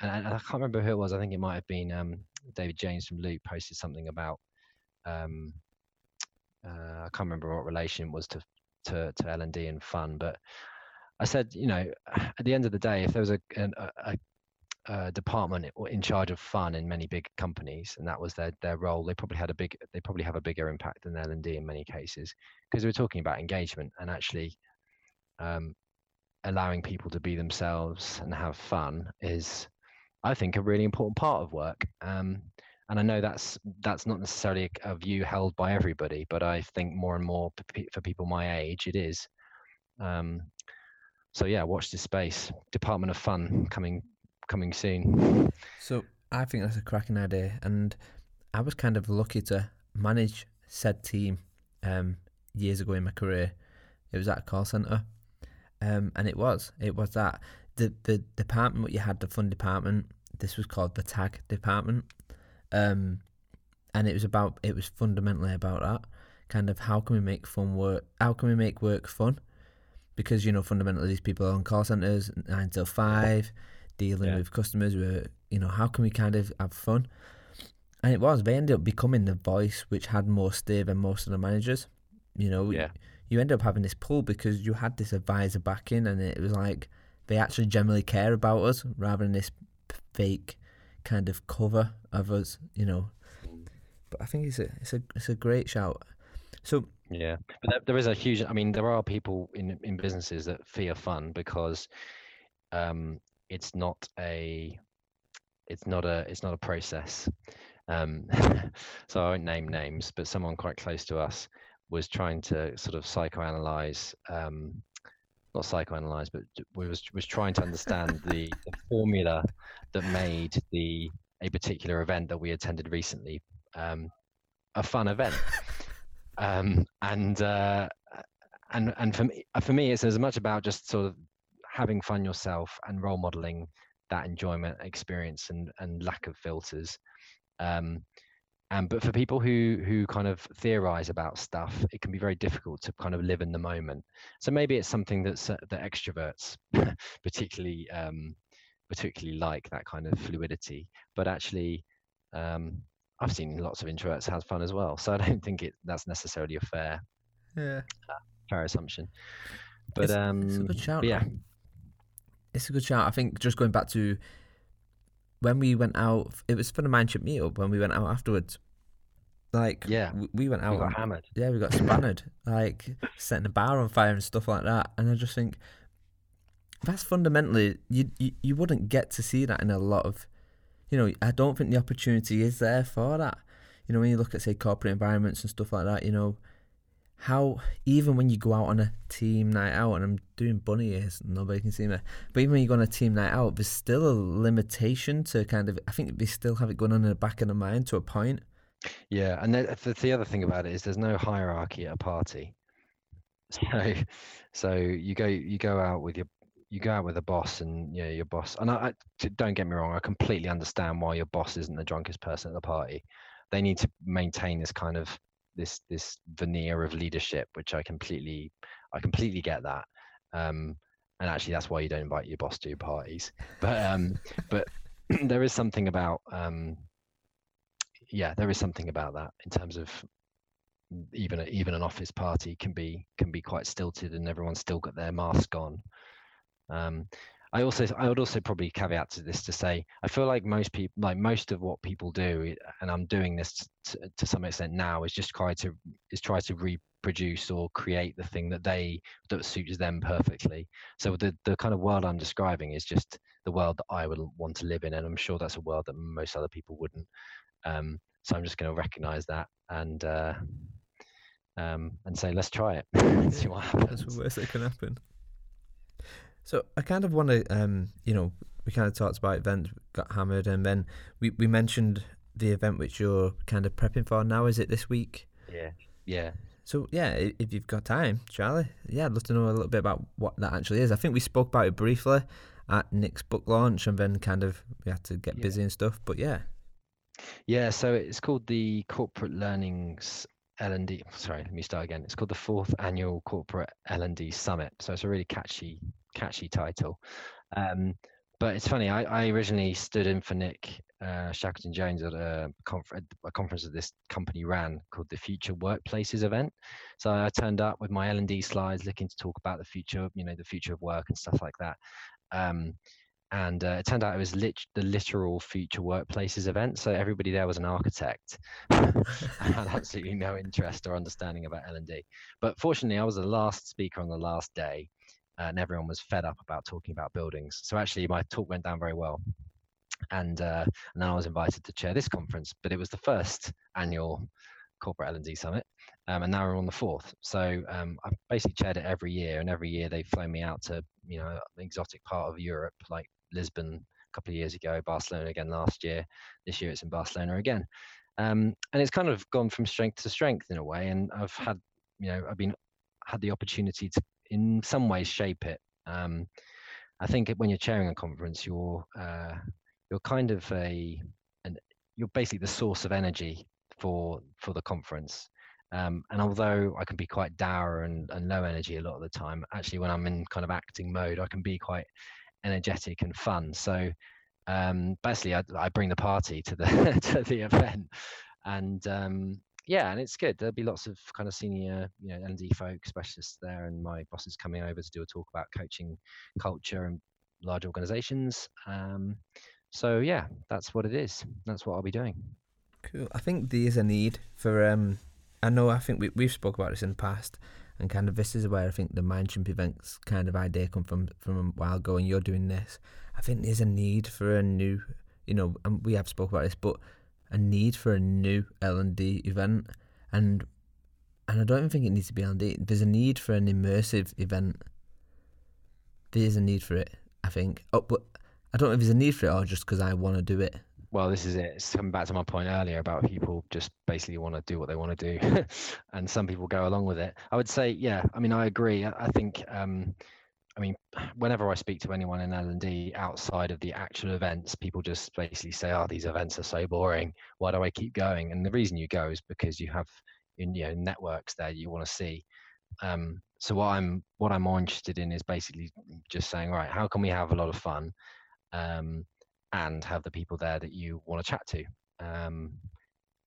and I, I can't remember who it was. I think it might have been um, David James from Looop posted something about. Um, uh, I can't remember what relation it was to to to L and D and fun, but I said, you know, at the end of the day, if there was a, a, a uh, department in charge of fun in many big companies, and that was their their role. They probably had a big, they probably have a bigger impact than L and D in many cases because we're talking about engagement and actually, um, allowing people to be themselves and have fun is, I think, a really important part of work. Um, and I know that's that's not necessarily a, a, view held by everybody, but I think more and more for people my age, it is. Um, so yeah, watch this space. Department of Fun coming coming soon. So I think that's a cracking idea, and I was kind of lucky to manage said team um, years ago in my career. It was at a call center, um, and it was it was that the the department what you had the fun department. This was called the tag department, um, and it was about it was fundamentally about that kind of how can we make fun work? How can we make work fun? Because you know fundamentally these people are on call centers nine till five, dealing yeah. with customers. Were you know how can we kind of have fun? And it was they ended up becoming the voice which had more stay than most of the managers. You know, yeah. you end up having this pull because you had this advisor backing, and it was like they actually generally care about us rather than this fake kind of cover of us. You know, but I think it's a it's a it's a great shout. So yeah, but there, there is a huge. I mean, there are people in in businesses that fear fun because um, it's not a it's not a it's not a process. Um, so I won't name names, but someone quite close to us was trying to sort of psychoanalyze, um, not psychoanalyze, but was was trying to understand the, the formula that made the a particular event that we attended recently um, a fun event. Um, and uh, and and for me, for me, it's as much about just sort of having fun yourself and role modeling that enjoyment experience and and lack of filters. Um, and but for people who who kind of theorize about stuff it can be very difficult to kind of live in the moment. So maybe it's something that's uh, that extroverts particularly um, particularly like that kind of fluidity. But actually um, i've seen lots of introverts have fun as well so i don't think it that's necessarily a fair yeah uh, fair assumption but it's, um it's a good shout yeah it's a good shout i think just going back to when we went out, it was for the Mindship meetup when we went out afterwards. Like, yeah, we went out. We got hammered. Yeah, we got spannered, like setting the bar on fire and stuff like that. And I just think that's fundamentally you, you you wouldn't get to see that in a lot of, you know, I don't think the opportunity is there for that. You know, when you look at say corporate environments and stuff like that, you know, how even when you go out on a team night out, and I'm doing bunny ears, nobody can see me, but even when you go on a team night out, there's still a limitation to kind of. I think they still have it going on in the back of the mind to a point. Yeah, and the, the other thing about it is there's no hierarchy at a party. So, so you go you go out with your you go out with a boss and your boss and I, I don't get me wrong I completely understand why your boss isn't the drunkest person at the party. They need to maintain this kind of this this veneer of leadership, which I completely I completely get that. Um, and actually, that's why you don't invite your boss to your parties. But um, but there is something about um, yeah, there is something about that in terms of even even an office party can be can be quite stilted, and everyone's still got their mask on. Um, I also I would also probably caveat to this to say I feel like most people like most of what people do and I'm doing this to, to some extent now is just try to is try to reproduce or create the thing that they that suits them perfectly. So the the kind of world I'm describing is just the world that I would want to live in, and I'm sure that's a world that most other people wouldn't. Um, so I'm just going to recognize that and uh, um, and say let's try it, see what happens. That's the worst that can happen. So I kind of want to, um, you know, we kind of talked about events, got hammered, and then we, we mentioned the event which you're kind of prepping for now. Is it this week? Yeah, yeah. So yeah, if you've got time, Charlie, yeah, I'd love to know a little bit about what that actually is. I think we spoke about it briefly at Nick's book launch, and then kind of we had to get yeah. busy and stuff. But yeah, yeah. So it's called the Corporate Learnings L&D. Sorry, let me start again. It's called the fourth annual Corporate L&D Summit. So it's a really catchy catchy title. Um, but it's funny. I, I originally stood in for Nick uh, Shackleton Jones at a, conf- a conference that this company ran called the Future Workplaces event. So I turned up with my L and D slides, looking to talk about the future, you know, the future of work and stuff like that. Um, and uh, it turned out it was lit- the literal future workplaces event. So everybody there was an architect. I had absolutely no interest or understanding about L and D. But fortunately, I was the last speaker on the last day, and everyone was fed up about talking about buildings. So actually, my talk went down very well. And, uh, and then I was invited to chair this conference, but it was the first annual corporate L&D summit, um, and now we're on the fourth. So um, I've basically chaired it every year, and every year they've flown me out to you know an exotic part of Europe, like Lisbon a couple of years ago, Barcelona again last year. This year it's in Barcelona again, um, and it's kind of gone from strength to strength in a way. And I've had you know I've been had the opportunity to in some ways shape it. Um, I think when you're chairing a conference, you're uh, you're kind of a an, you're basically the source of energy for for the conference. Um, and although I can be quite dour and, and low energy a lot of the time, actually when I'm in kind of acting mode, I can be quite energetic and fun. So um, basically, I, I, bring the party to the to the event, and um, yeah, and it's good. There'll be lots of kind of senior, you know, L&D folk specialists there, and my boss is coming over to do a talk about coaching culture and large organizations. Um, so yeah, that's what it is. That's what I'll be doing. Cool. I think there is a need for. Um, I know. I think we we've spoke about this in the past, and kind of this is where I think the Mindchimp events kind of idea come from from a while ago. And you're doing this. I think there's a need for a new. You know, and we have spoke about this, but a need for a new L and D event, and and I don't even think it needs to be L and D. There's a need for an immersive event. There is a need for it. I think. Oh, but I don't know if there's a need for it or just because I want to do it well, this is it. It's coming back to my point earlier about people just basically want to do what they want to do, and some people go along with it. I would say, yeah. I mean, I agree. I think, um, I mean, whenever I speak to anyone in L and D outside of the actual events, people just basically say, "Oh, these events are so boring. Why do I keep going?" And the reason you go is because you have, you know, networks there you want to see. Um, so what I'm what I'm more interested in is basically just saying, right, how can we have a lot of fun? Um, and have the people there that you want to chat to. Um,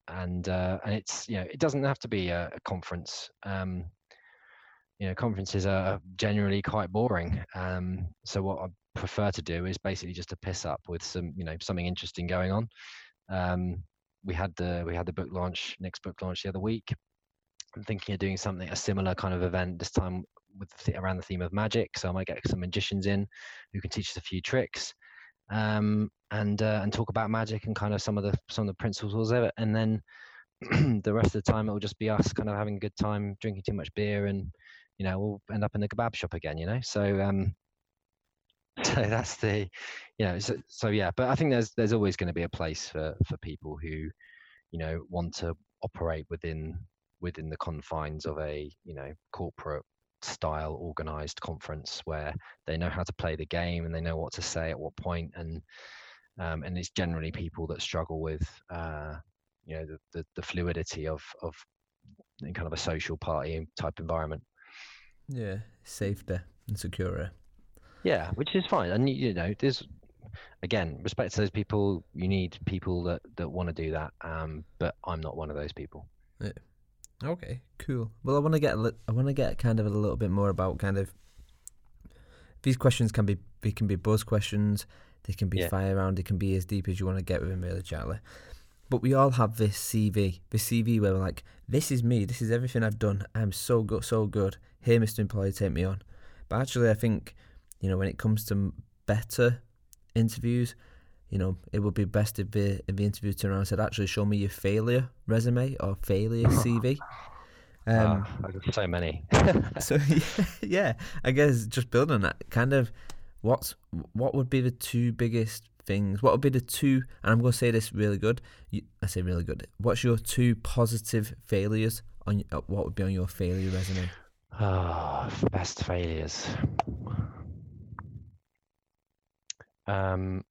and uh, and it's you know it doesn't have to be a, a conference. Um, you know, conferences are generally quite boring. Um, so what I prefer to do is basically just to piss up with some you know something interesting going on. Um, we had the we had the book launch, Nick's book launch the other week. I'm thinking of doing something a similar kind of event this time with the, around the theme of magic. So I might get some magicians in who can teach us a few tricks um, and uh, and talk about magic and kind of some of the some of the principles of it, and then the rest of the time it will just be us kind of having a good time, drinking too much beer, and you know we'll end up in the kebab shop again, you know. So um, so that's the, you know, so, so yeah. But I think there's there's always going to be a place for for people who, you know, want to operate within within the confines of a you know corporate style organized conference where they know how to play the game and they know what to say at what point and um, and it's generally people that struggle with uh, you know the, the, the fluidity of of in kind of a social party type environment yeah safer and secure yeah which is fine and you know there's again respect to those people you need people that that want to do that um but i'm not one of those people yeah. Okay, cool. Well, I want to get a li- I want to get kind of a little bit more about kind of these questions can be they can be buzz questions, they can be yeah. fire round, they can be as deep as you want to get with them, really, Charlie. But we all have this CV, this CV where we're like, this is me, this is everything I've done. I'm so good, so good. Here, Mr. Employer, take me on. But actually, I think, you know, when it comes to better interviews, you know, it would be best if the if the interview turned around and said, "Actually, show me your failure resume or failure CV." Um, uh, so many. so yeah, yeah, I guess just building on that, kind of, what's what would be the two biggest things? What would be the two? And I'm going to say this really good. I say really good. What's your two positive failures on? Uh, what would be on your failure resume? Ah, oh, best failures. Um,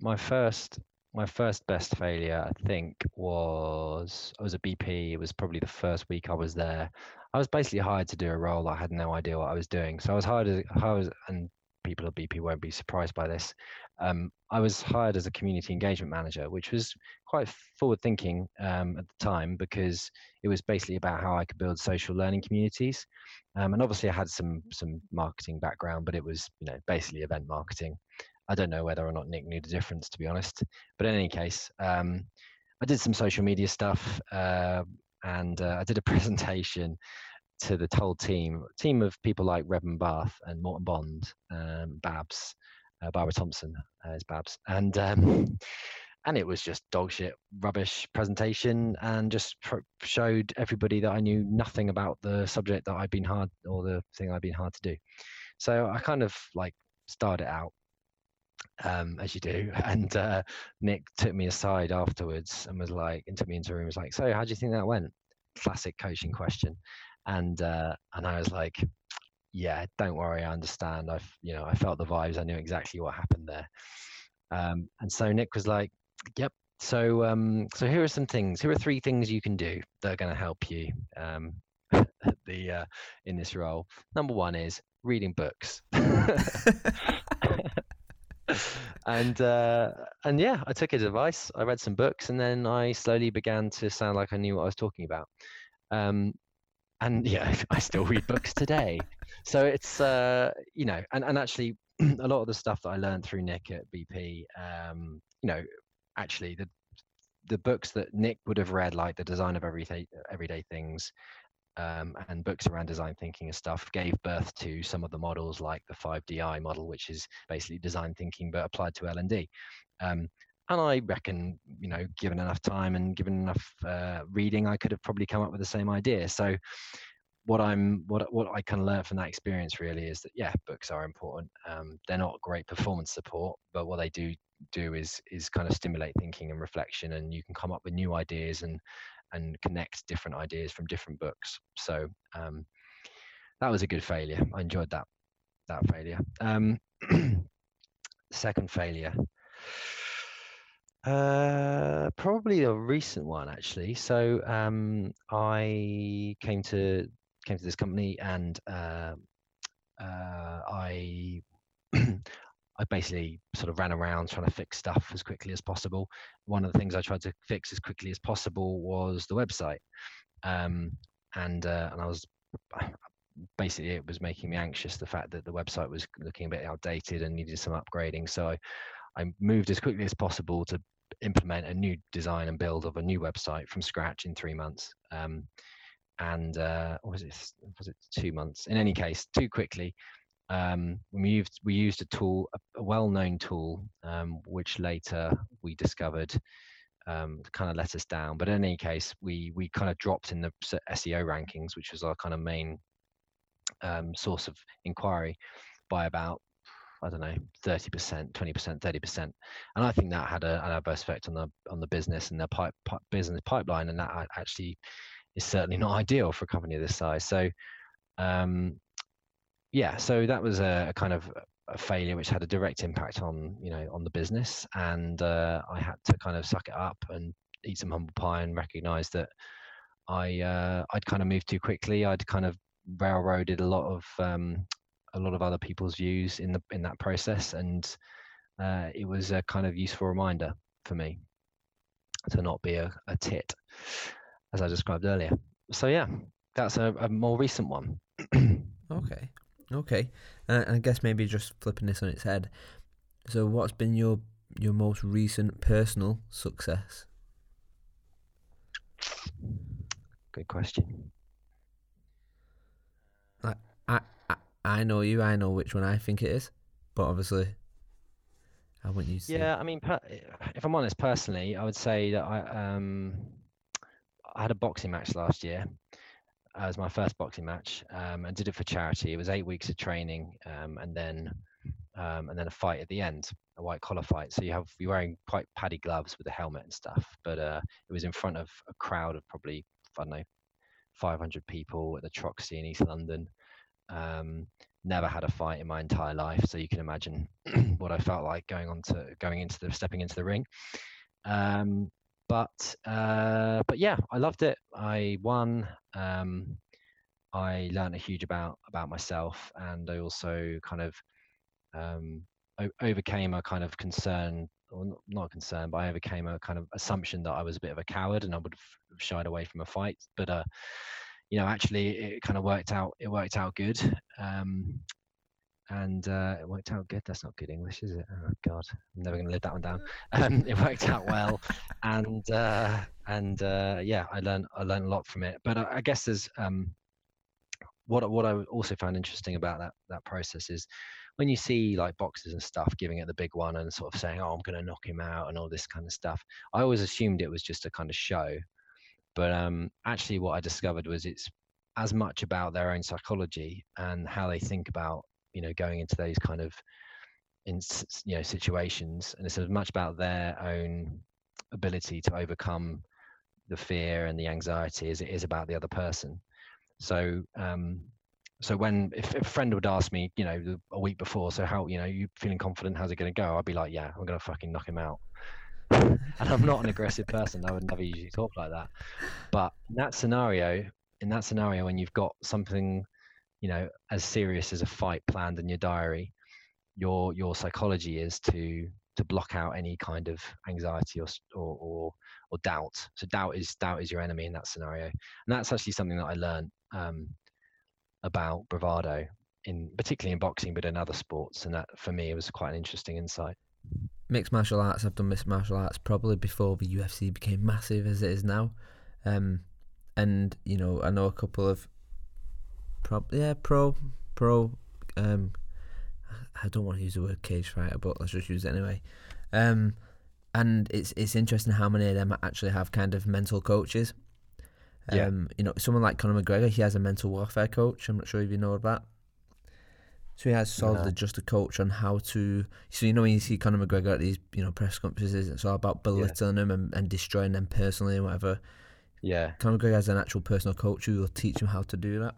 my first my first best failure i think was i was a bp it was probably the first week i was there i was basically hired to do a role i had no idea what i was doing so i was hired as, I was, and people at bp won't be surprised by this um, i was hired as a community engagement manager which was quite forward thinking um, at the time because it was basically about how i could build social learning communities um, and obviously i had some some marketing background but it was you know basically event marketing I don't know whether or not Nick knew the difference, to be honest. But in any case, um, I did some social media stuff uh, and uh, I did a presentation to the whole team, team of people like Reben Bath and Morton Bond, um, Babs, uh, Barbara Thompson uh, is Babs, and um, and it was just dog shit, rubbish presentation, and just pr- showed everybody that I knew nothing about the subject that I'd been hard or the thing I'd been hard to do. So I kind of like started out um, as you do. And uh, Nick took me aside afterwards and was like, and took me into a room. Was like, so how do you think that went? Classic coaching question. And uh, and I was like, yeah, don't worry, I understand. I've you know I felt the vibes. I knew exactly what happened there. Um, and so Nick was like, yep. So um, so here are some things. Here are three things you can do that are going to help you um, the uh, in this role. Number one is reading books. and uh, and yeah, I took his advice. I read some books, and then I slowly began to sound like I knew what I was talking about. Um, and yeah, I still read books today. So it's uh, you know, and and actually, a lot of the stuff that I learned through Nick at BP, um, you know, actually the the books that Nick would have read, like the design of everyday everyday things, um, and books around design thinking and stuff gave birth to some of the models like the 5DI model, which is basically design thinking but applied to L&D. Um, and I reckon, you know, given enough time and given enough uh, reading, I could have probably come up with the same idea. So what I'm what what I can learn from that experience really is that yeah, books are important. Um, they're not great performance support, but what they do do is is kind of stimulate thinking and reflection, and you can come up with new ideas and and connect different ideas from different books. So um, that was a good failure. I enjoyed that that failure. Um, second failure. Uh, probably a recent one actually. So um, I came to came to this company and uh, uh, I I basically sort of ran around trying to fix stuff as quickly as possible. One of the things I tried to fix as quickly as possible was the website, um, and uh, and I was basically it was making me anxious the fact that the website was looking a bit outdated and needed some upgrading. So I, I moved as quickly as possible to implement a new design and build of a new website from scratch in three months. Um, and uh, was it was it two months? In any case, too quickly um, we used we used a tool, a, well-known tool, um, which later we discovered um, kind of let us down. But in any case, we we kind of dropped in the SEO rankings, which was our kind of main um, source of inquiry, by about I don't know, thirty percent, twenty percent, thirty percent, and I think that had a, an adverse effect on the on the business and the pipe, pipe, business pipeline, and that actually is certainly not ideal for a company of this size. So um, yeah, so that was a, a kind of a failure which had a direct impact on you know on the business, and uh, I had to kind of suck it up and eat some humble pie and recognize that I uh, I'd kind of moved too quickly. I'd kind of railroaded a lot of um, a lot of other people's views in the in that process, and uh, it was a kind of useful reminder for me to not be a, a tit, as I described earlier. So yeah, that's a, a more recent one. okay, Okay, uh, and I guess maybe just flipping this on its head. So, what's been your your most recent personal success? Good question. I, I, I know you. I know which one I think it is, but obviously, I want you to. Yeah, I mean, if I'm honest, personally, I would say that I um I had a boxing match last year, It was my first boxing match um, and did it for charity. It was eight weeks of training um, and then um, and then a fight at the end, a white collar fight. So you have you're wearing quite paddy gloves with a helmet and stuff. But uh, it was in front of a crowd of probably I don't know 500 people at the Troxy in East London. Um, never had a fight in my entire life, so you can imagine what I felt like going on to going into the stepping into the ring. Um, but uh, but yeah, I loved it. I won. Um, I learned a huge about about myself, and I also kind of um, o- overcame a kind of concern, or not concern, but I overcame a kind of assumption that I was a bit of a coward and I would have shied away from a fight. But uh, you know, actually, it kind of worked out. It worked out good. Um, and uh, it worked out good. That's not good English, is it? Oh God, I'm never going to live that one down. Um, it worked out well, and uh, and uh, yeah, I learned I learned a lot from it. But I, I guess there's um, what what I also found interesting about that that process is when you see like boxes and stuff giving it the big one and sort of saying, "Oh, I'm going to knock him out" and all this kind of stuff. I always assumed it was just a kind of show, but um, actually, what I discovered was it's as much about their own psychology and how they think about you know going into those kind of in you know situations, and it's as much about their own ability to overcome the fear and the anxiety as it is about the other person. So um, so when if, if, a friend would ask me, you know, a week before, so how you know you feeling confident? How's it going to go? I'd be like, yeah, I'm going to fucking knock him out. And I'm not an aggressive person. I would never usually talk like that. But in that scenario, in that scenario, when you've got something, you know, as serious as a fight planned in your diary, your your psychology is to to block out any kind of anxiety or or or, or doubt. So doubt is doubt is your enemy in that scenario, and that's actually something that I learned um, about bravado in particularly in boxing, but in other sports, and that for me it was quite an interesting insight. Mixed martial arts. I've done mixed martial arts probably before the UFC became massive as it is now, um, and you know I know a couple of pro yeah pro pro um, I don't want to use the word cage fighter, but let's just use it anyway. Um, and it's it's interesting how many of them actually have kind of mental coaches. Um, yeah. you know, someone like Conor McGregor, he has a mental warfare coach. I'm not sure if you know that. So he has solved no. just a coach on how to. So you know when you see Conor McGregor at these you know press conferences, it's all about belittling yeah. them and, and destroying them personally and whatever. Yeah. Conor McGregor has an actual personal coach who will teach him how to do that.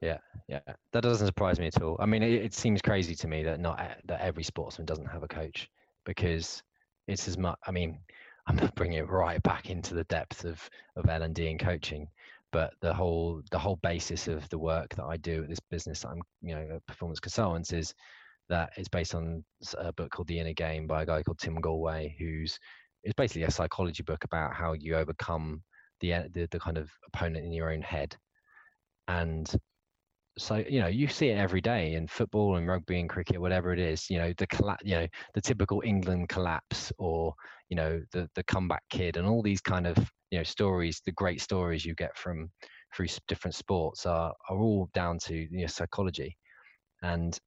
Yeah, yeah, that doesn't surprise me at all. I mean, it, it seems crazy to me that not that every sportsman doesn't have a coach because it's as much. I mean, I'm bringing it right back into the depth of of L and D and coaching, but the whole the whole basis of the work that I do at this business, I'm you know a performance consultant, is that it's based on a book called The Inner Game by a guy called Tim Gallwey, who's it's basically a psychology book about how you overcome the, the the kind of opponent in your own head. And so you know you see it every day in football and rugby and cricket whatever it is you know the colla- you know the typical england collapse or you know the the comeback kid and all these kind of you know stories the great stories you get from through different sports are are all down to you know, psychology. And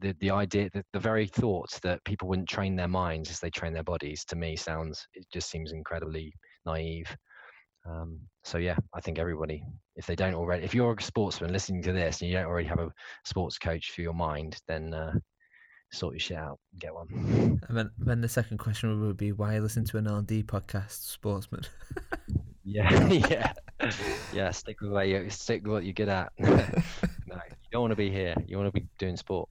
the the idea that the very thought that people wouldn't train their minds as they train their bodies to me sounds it just seems incredibly naive um, so yeah, I think everybody, if they don't already, if you're a sportsman listening to this and you don't already have a sports coach for your mind, then uh, sort your shit out and get one. And then, then the second question would be why listen to an L and D podcast, sportsman? yeah, yeah, yeah. Stick with what you stick with what you're good at. no, you don't want to be here. You want to be doing sport.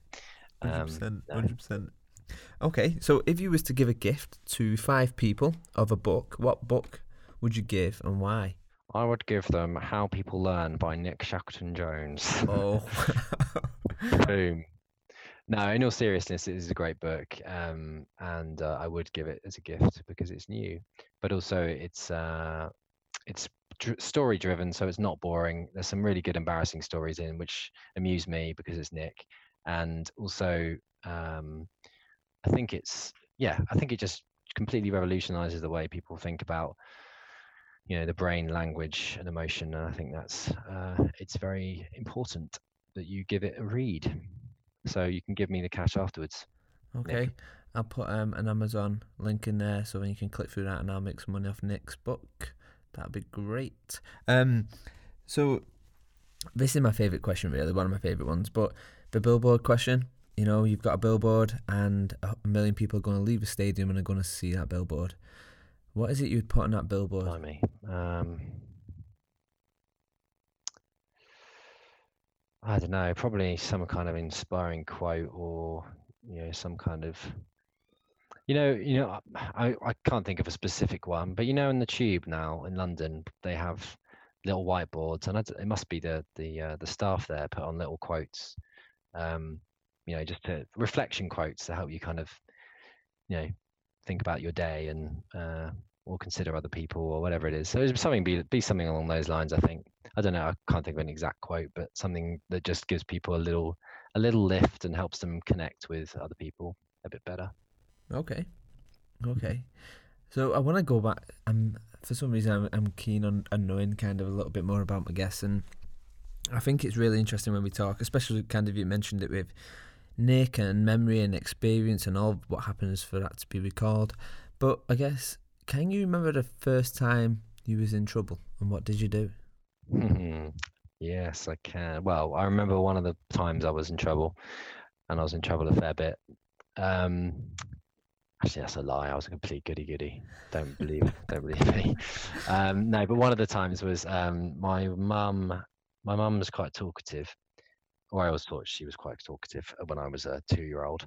Um, 100%, 100%. Okay, so if you was to give a gift to five people of a book, what book would you give and why? I would give them How People Learn by Nick Shackleton Jones. Oh. Boom. No, in all seriousness, it is a great book, um, and uh, I would give it as a gift because it's new, but also it's uh, it's dr- story driven, so it's not boring. There's some really good embarrassing stories in which amuse me because it's Nick, and also um, I think it's yeah, I think it just completely revolutionizes the way people think about you know the brain language and emotion and i think that's uh, it's very important that you give it a read. So you can give me the cash afterwards okay Nick. i'll put um, an amazon link in there so then you can click through that and i'll make some money off nick's book. That'd be great. Um so this is my favorite question really one of my favorite ones but the billboard question you know you've got a billboard and a million people are going to leave the stadium and are going to see that billboard what is it you'd put on that billboard? Blimey. Um, I don't know. Probably some kind of inspiring quote, or you know, some kind of. You know, you know, I, I can't think of a specific one, but you know, in the tube now in London, they have little whiteboards, and it must be the the uh, the staff there put on little quotes, um, you know, just to, reflection quotes to help you kind of, you know, think about your day and uh, or consider other people or whatever it is. So it's something be be something along those lines. I think. I don't know. I can't think of an exact quote, but something that just gives people a little a little lift and helps them connect with other people a bit better. Okay. Okay. So I want to go back. I'm for some reason I'm, I'm keen on, on knowing kind of a little bit more about my guests and I think it's really interesting when we talk, especially kind of you mentioned it with Nick and memory and experience and all what happens for that to be recalled. But I guess, can you remember the first time you was in trouble and what did you do? yes, I can. Well, I remember one of the times I was in trouble, and I was in trouble a fair bit. Um, actually, that's a lie. I was a complete goody goody. Don't believe, don't believe me. Um, no, but one of the times was um, my mum. My mum was quite talkative, or I always thought she was quite talkative when I was a two-year-old.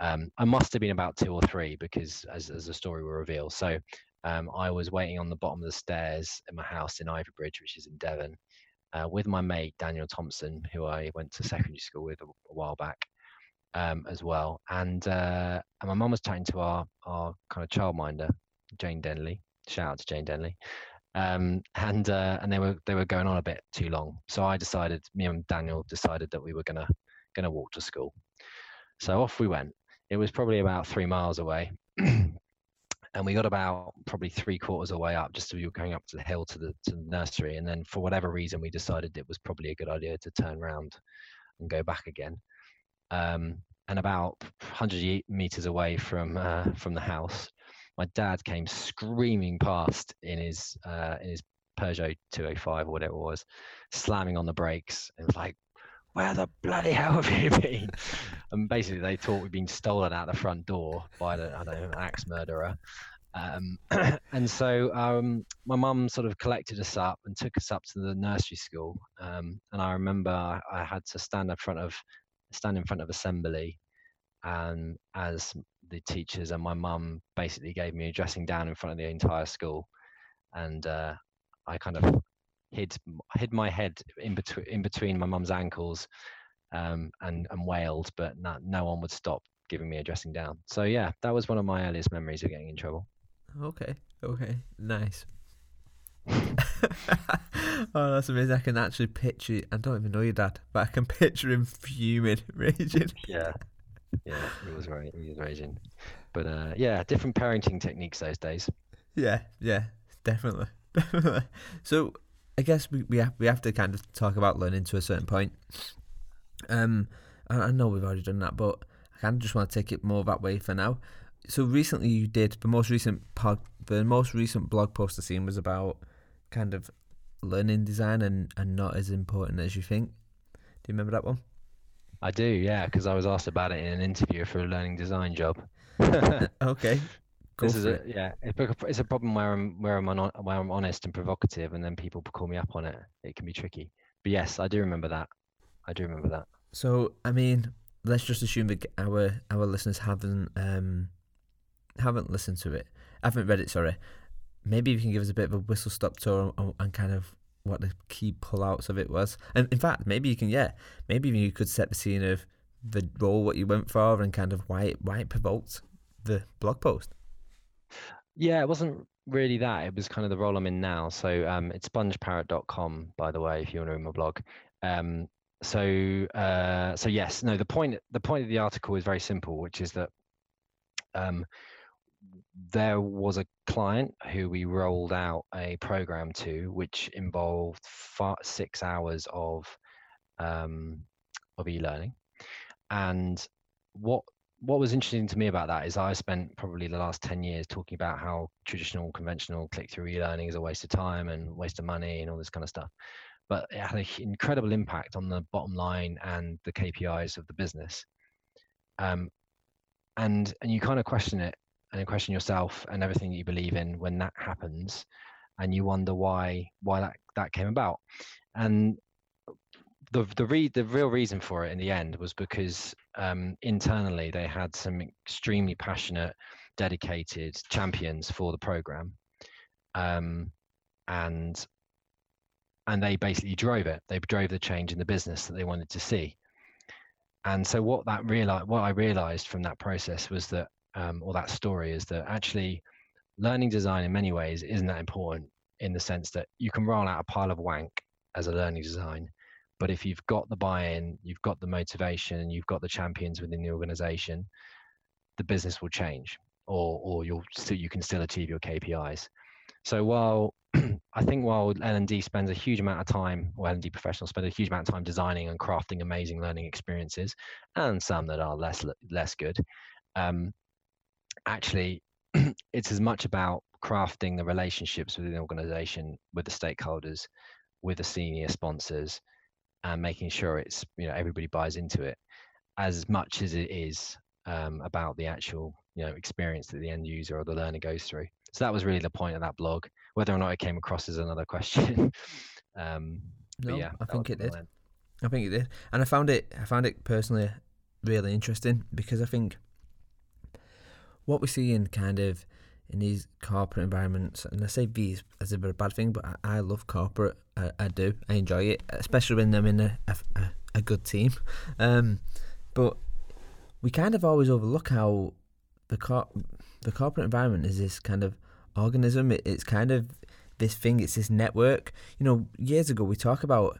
Um, I must have been about two or three because, as, as the story will reveal, so um, I was waiting on the bottom of the stairs in my house in Ivybridge, which is in Devon, uh, with my mate Daniel Thompson, who I went to secondary school with a, a while back um, as well. And, uh, and my mum was chatting to our, our kind of childminder, Jane Denley. Shout out to Jane Denley. Um, and uh, and they were they were going on a bit too long. So I decided, me and Daniel decided that we were gonna gonna walk to school. So off we went. It was probably about three miles away. and we got about probably three quarters of the way up just as we were going up to the hill to the, to the nursery and then for whatever reason we decided it was probably a good idea to turn around and go back again um, and about 100 meters away from uh, from the house my dad came screaming past in his uh, in his Peugeot 205 or whatever it was slamming on the brakes and was like where the bloody hell have you been? And basically, they thought we'd been stolen out the front door by the, I don't know, an axe murderer. Um, and so um, my mum sort of collected us up and took us up to the nursery school. Um, and I remember I, had to stand in front of stand in front of assembly, and as the teachers and my mum basically gave me a dressing down in front of the entire school, and uh, I kind of hid hid my head in between in between my mum's ankles um, and and wailed, but no, no one would stop giving me a dressing down. So yeah, that was one of my earliest memories of getting in trouble. Okay, okay, nice. oh, that's amazing! I can actually picture. You I don't even know your dad, but I can picture him fuming, raging. Yeah, yeah, he was right. He was raging, but uh, yeah, different parenting techniques those days. Yeah, yeah, definitely. So I guess we we have, we have to kind of talk about learning to a certain point. Um, I, I know we've already done that, but I kind of just want to take it more that way for now. So recently, you did the most recent pod, the most recent blog post I seen was about kind of learning design and, and not as important as you think. Do you remember that one? I do, yeah, because I was asked about it in an interview for a learning design job. okay, Go this is a, yeah, it's a problem where I'm where I'm on, where I'm honest and provocative, and then people call me up on it. It can be tricky. But yes, I do remember that. I do remember that. So I mean, let's just assume that our our listeners haven't um haven't listened to it, haven't read it. Sorry. Maybe you can give us a bit of a whistle stop tour on, on kind of what the key pullouts of it was. And in fact, maybe you can, yeah, maybe you could set the scene of the role what you went for and kind of why it why it provoked the blog post. Yeah, it wasn't really that. It was kind of the role I'm in now. So um, it's spongeparrot.com, by the way, if you want to read my blog. Um, so uh, so yes, no. The point the point of the article is very simple, which is that um, there was a client who we rolled out a program to, which involved six hours of um, of e-learning, and what what was interesting to me about that is I spent probably the last 10 years talking about how traditional, conventional click through e learning is a waste of time and waste of money and all this kind of stuff. But it had an incredible impact on the bottom line and the KPIs of the business. Um, and, and you kind of question it and question yourself and everything you believe in when that happens. And you wonder why why that, that came about. And the the re- the real reason for it in the end was because um, internally they had some extremely passionate, dedicated champions for the program, um, and and they basically drove it. They drove the change in the business that they wanted to see. And so what that realized, what I realized from that process was that, um, or that story is that actually, learning design in many ways isn't that important in the sense that you can roll out a pile of wank as a learning design but if you've got the buy-in, you've got the motivation, you've got the champions within the organization, the business will change, or or you'll still you can still achieve your KPIs. So while I think while L&D spends a huge amount of time, or L&D professionals spend a huge amount of time designing and crafting amazing learning experiences, and some that are less less good, um, actually, it's as much about crafting the relationships within the organization with the stakeholders, with the senior sponsors, and making sure it's you know everybody buys into it as much as it is um, about the actual you know experience that the end user or the learner goes through. So that was really the point of that blog. Whether or not it came across is another question. um, no, yeah, I think it did. I think it did, and I found it. I found it personally really interesting because I think what we see in kind of in these corporate environments, and I say these as a very bad thing, but I, I love corporate. I, I, do. I enjoy it, especially when I'm in a a, a good team. Um, but we kind of always overlook how the cor- the corporate environment is this kind of organism. It, it's kind of this thing. It's this network. You know, years ago we talk about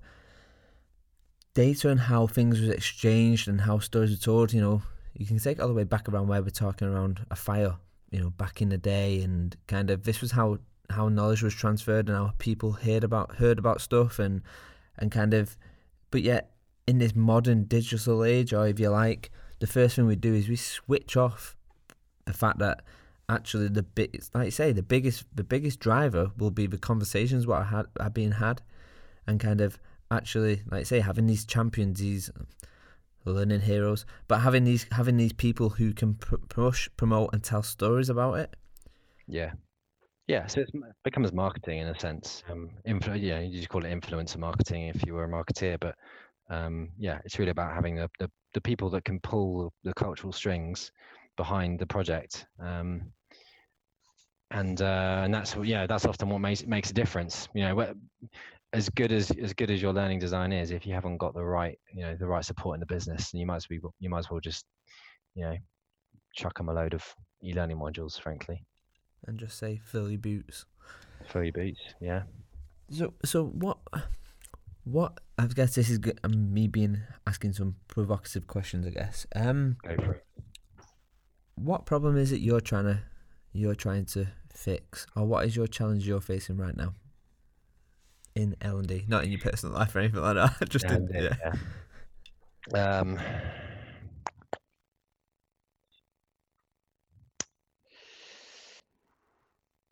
data and how things was exchanged and how stories were told. You know, you can take all the way back around where we're talking around a fire. You know, back in the day, and kind of this was how how knowledge was transferred and how people heard about heard about stuff and and kind of, but yet in this modern digital age, or if you like, the first thing we do is we switch off the fact that actually the big, like you say, the biggest the biggest driver will be the conversations what are, had, are being had, and kind of actually, like I say, having these champions, these learning heroes, but having these having these people who can pr- push, promote, and tell stories about it. Yeah, yeah. So it becomes marketing in a sense. Um, influ- yeah, you just call it influencer marketing if you were a marketeer, but um, yeah, it's really about having the, the, the people that can pull the cultural strings behind the project. Um, and uh, and that's yeah, that's often what makes makes a difference. You know, as good as as good as your learning design is, if you haven't got the right you know the right support in the business, you might as well you might as well just you know chuck them a load of e-learning modules, frankly. And just say fill your boots. Fill your boots, yeah. So so what what I guess this is good, um, me being asking some provocative questions. I guess. Um, Go for it. What problem is it you're trying to you're trying to fix, or what is your challenge you're facing right now in L and D? Not in your personal life or anything like that. Just in, yeah. yeah. Um.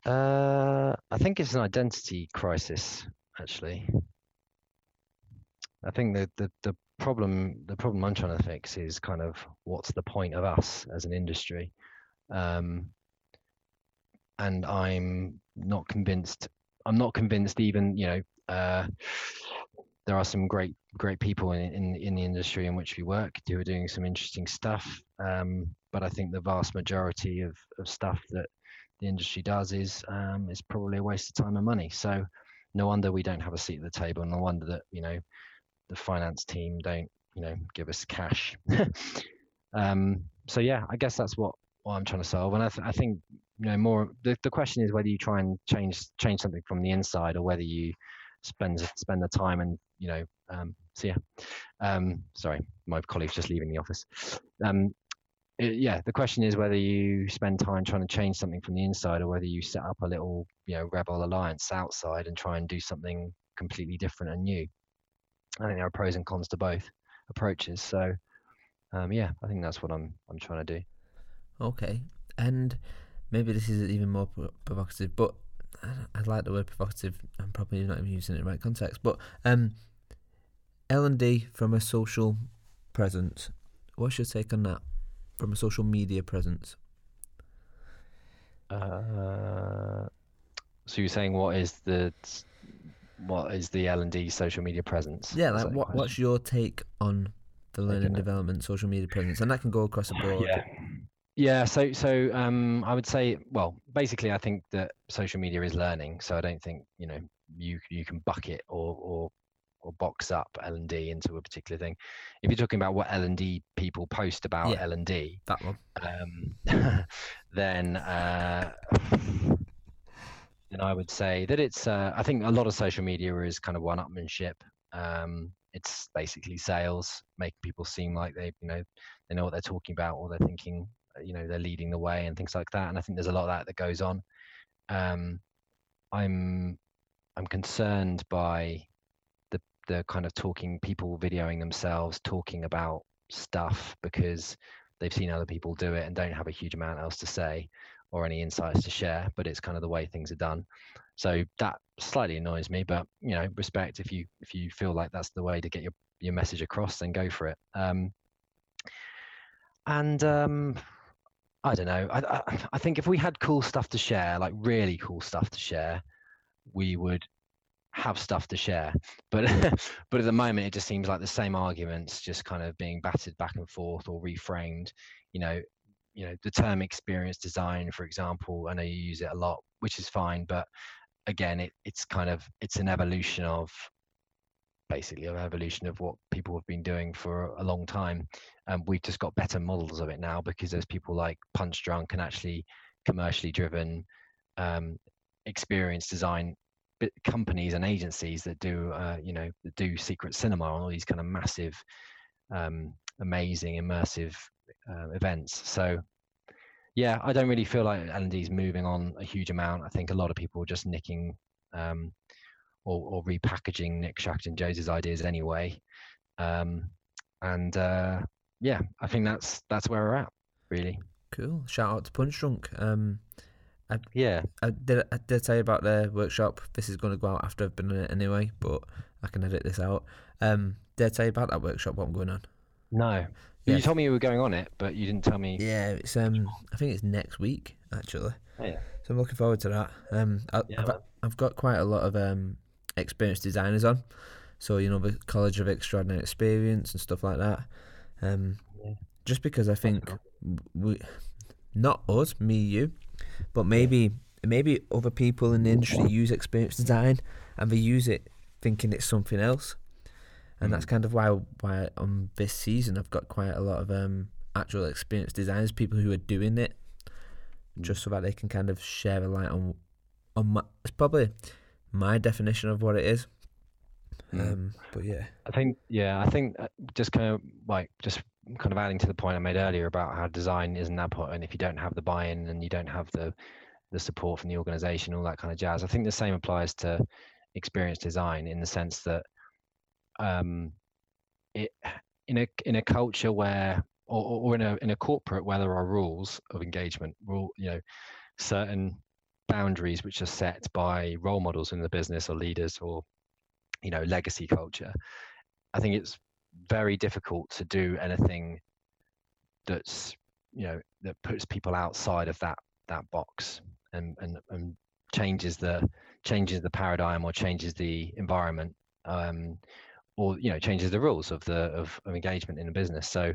Uh, I think it's an identity crisis, actually. I think the, the, the problem the problem I'm trying to fix is kind of what's the point of us as an industry, um, and I'm not convinced. I'm not convinced even you know uh, there are some great great people in, in in the industry in which we work who are doing some interesting stuff. Um, but I think the vast majority of, of stuff that the industry does is um, is probably a waste of time and money. So no wonder we don't have a seat at the table. And no wonder that you know the finance team don't you know give us cash um, so yeah i guess that's what what i'm trying to solve and i, th- I think you know more the, the question is whether you try and change change something from the inside or whether you spend spend the time and you know um, so yeah um, sorry my colleague's just leaving the office um, it, yeah the question is whether you spend time trying to change something from the inside or whether you set up a little you know rebel alliance outside and try and do something completely different and new I think there are pros and cons to both approaches. So, um, yeah, I think that's what I'm I'm trying to do. Okay, and maybe this is even more provocative, but I like the word provocative. I'm probably not even using it in the right context. But um, L and D from a social presence. What's your take on that? From a social media presence. Uh, so you're saying what is the what is the L and D social media presence? Yeah, like what, what's your take on the learning development social media presence, and that can go across the board. Yeah, yeah. So so um, I would say, well, basically, I think that social media is learning. So I don't think you know you you can bucket or or or box up L and D into a particular thing. If you're talking about what L and D people post about yeah, L and D, that one, um, then uh, then I would say that it's. Uh, I think a lot of social media is kind of one-upmanship. Um, it's basically sales, making people seem like they, you know, they know what they're talking about, or they're thinking, you know, they're leading the way and things like that. And I think there's a lot of that that goes on. Um, I'm I'm concerned by the the kind of talking people videoing themselves talking about stuff because they've seen other people do it and don't have a huge amount else to say or any insights to share but it's kind of the way things are done so that slightly annoys me but you know respect if you if you feel like that's the way to get your your message across then go for it um and um i don't know I, I i think if we had cool stuff to share like really cool stuff to share we would have stuff to share. But but at the moment, it just seems like the same arguments just kind of being battered back and forth or reframed. You know, you know the term experience design, for example. I know you use it a lot, which is fine. But again, it, it's kind of it's an evolution of basically an evolution of what people have been doing for a long time. And we've just got better models of it now because there's people like Punchdrunk and actually commercially driven um, experience design companies and agencies that do uh, you know do secret cinema on all these kind of massive um, amazing immersive uh, events. So yeah i don't really feel like l&d is moving on a huge amount. I think a lot of people are just nicking um, or, or, repackaging nick shackleton jones's ideas anyway. Um, and uh, yeah i think that's that's where we're at really cool shout out to punch drunk um, I, yeah. I did, I did tell you about the workshop. This is going to go out after I've been in it anyway, but I can edit this out. Um, did I tell you about that workshop? What I'm going on? No. Yeah. You told me you were going on it, but you didn't tell me. Yeah, it's um, I think it's next week actually. Oh, yeah. So I'm looking forward to that. Um, I, yeah, I've, I've got quite a lot of um experienced designers on, so you know the College of Extraordinary Experience and stuff like that. Um, yeah. just because I think we, not us, me, you, but maybe maybe other people in the industry use experience design and they use it thinking it's something else. And that's mm. kind of why why on this season I've got quite a lot of um, actual experience designers, people who are doing it, mm. just so that they can kind of share a light on on my, it's probably my definition of what it is. Mm. Um, but yeah, I think yeah, I think uh, just kind of like just kind of adding to the point I made earlier about how design isn't that important. If you don't have the buy-in and you don't have the the support from the organization, all that kind of jazz. I think the same applies to experience design in the sense that um, it in a in a culture where or, or in a in a corporate where there are rules of engagement, rule you know certain boundaries which are set by role models in the business or leaders or you know legacy culture. I think it's very difficult to do anything that's you know that puts people outside of that that box and and, and changes the changes the paradigm or changes the environment um, or you know changes the rules of the of, of engagement in a business so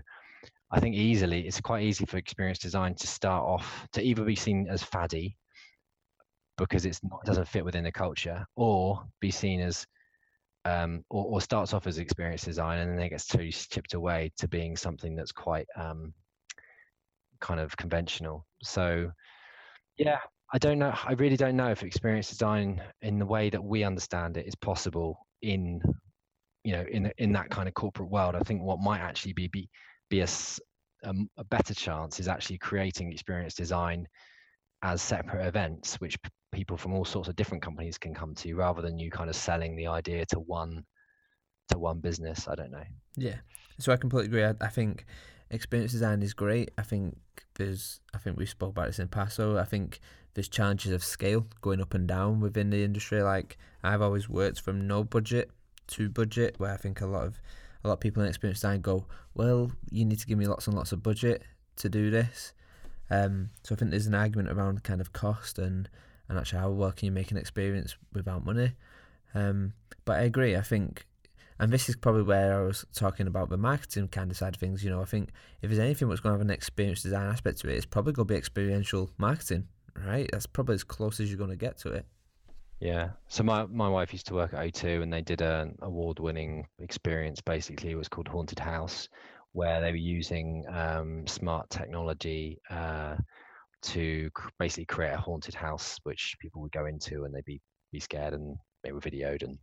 i think easily it's quite easy for experience design to start off to either be seen as faddy because it's not, doesn't fit within the culture or be seen as um, or, or, starts off as experience design and then it gets totally chipped away to being something that's quite um, kind of conventional. So, yeah, I don't know. I really don't know if experience design, in the way that we understand it, is possible in, you know, in in that kind of corporate world. I think what might actually be be be a, a, um, a better chance is actually creating experience design as separate events, which people from all sorts of different companies can come to rather than you kind of selling the idea to one to one business i don't know. Yeah. So i completely agree. I, I think experience design is great. I think there's i think we spoke about this in past so i think there's challenges of scale going up and down within the industry. Like i've always worked from no budget to budget where i think a lot of a lot of people in experience design go well you need to give me lots and lots of budget to do this. Um, so I think there's an argument around kind of cost and and actually how well can you make an experience without money. Um, but I agree. I think, and this is probably where I was talking about the marketing kind of side of things. You know, I think if there's anything that's going to have an experience design aspect to it, it's probably going to be experiential marketing, right? That's probably as close as you're going to get to it. Yeah. So my, my wife used to work at O2 and they did an award winning experience. Basically, it was called Haunted House, where they were using um, smart technology uh, to basically create a haunted house which people would go into and they'd be be scared and they were videoed and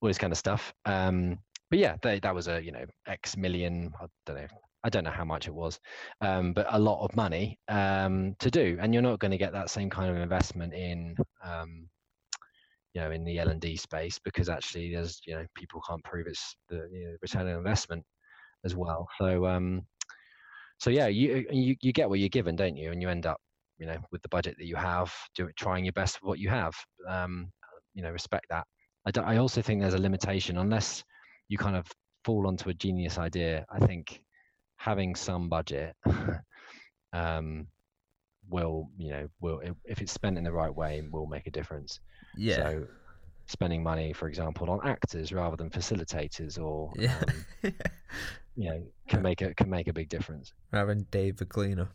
all this kind of stuff. Um, but yeah, they, that was a you know X million. I don't know. I don't know how much it was, um, but a lot of money um, to do, and you're not going to get that same kind of investment in um, you know in the L and D space because actually there's you know people can't prove it's the you know, return on investment as well. So um, so yeah, you, you you get what you're given, don't you? And you end up you know with the budget that you have, do it, trying your best with what you have. Um, you know, respect that. I, don't, I also think there's a limitation unless you kind of fall onto a genius idea. I think having some budget um, will you know will if it's spent in the right way will make a difference. Yeah. So spending money, for example, on actors rather than facilitators, or yeah. um, you know, can make a can make a big difference. Rather than Dave the cleaner.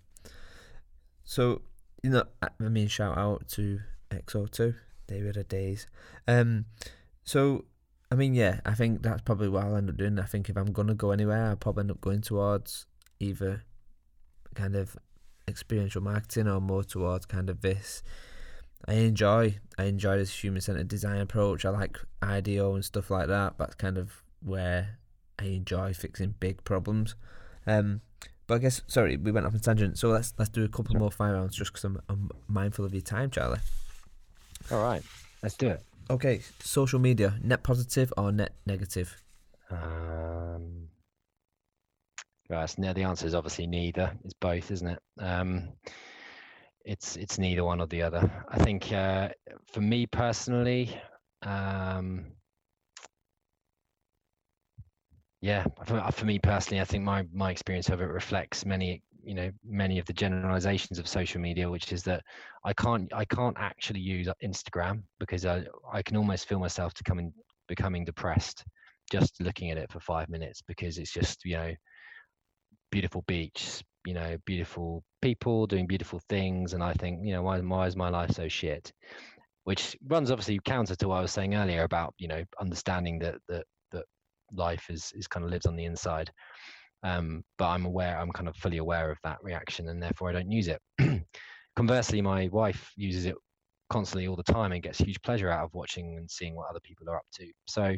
So you know, I mean, shout out to XO2, They were of Days. Um, so I mean, yeah, I think that's probably what I'll end up doing. I think if I'm gonna go anywhere, I'll probably end up going towards either kind of experiential marketing or more towards kind of this. I enjoy I enjoy this human centered design approach. I like IDEO and stuff like that. That's kind of where I enjoy fixing big problems. Um, but I guess sorry, we went off on a tangent. So let's let's do a couple more fire rounds just because I'm, I'm mindful of your time, Charlie. All right, let's do it. Okay, social media, net positive or net negative? Um, right, it's- no, the answer is obviously neither. It's both, isn't it? Um, it's it's neither one or the other. I think uh, for me personally, um, yeah, for, uh, for me personally, I think my my experience of it reflects many you know many of the generalizations of social media, which is that I can't I can't actually use Instagram because I I can almost feel myself to coming becoming depressed just looking at it for five minutes because it's just you know beautiful beach you know beautiful people doing beautiful things and i think you know why, why is my life so shit? Which runs obviously counter to what i was saying earlier about you know understanding that that life is is kind of lives on the inside um but i'm aware i'm kind of fully aware of that reaction and therefore i don't use it conversely my wife uses it constantly all the time and gets huge pleasure out of watching and seeing what other people are up to so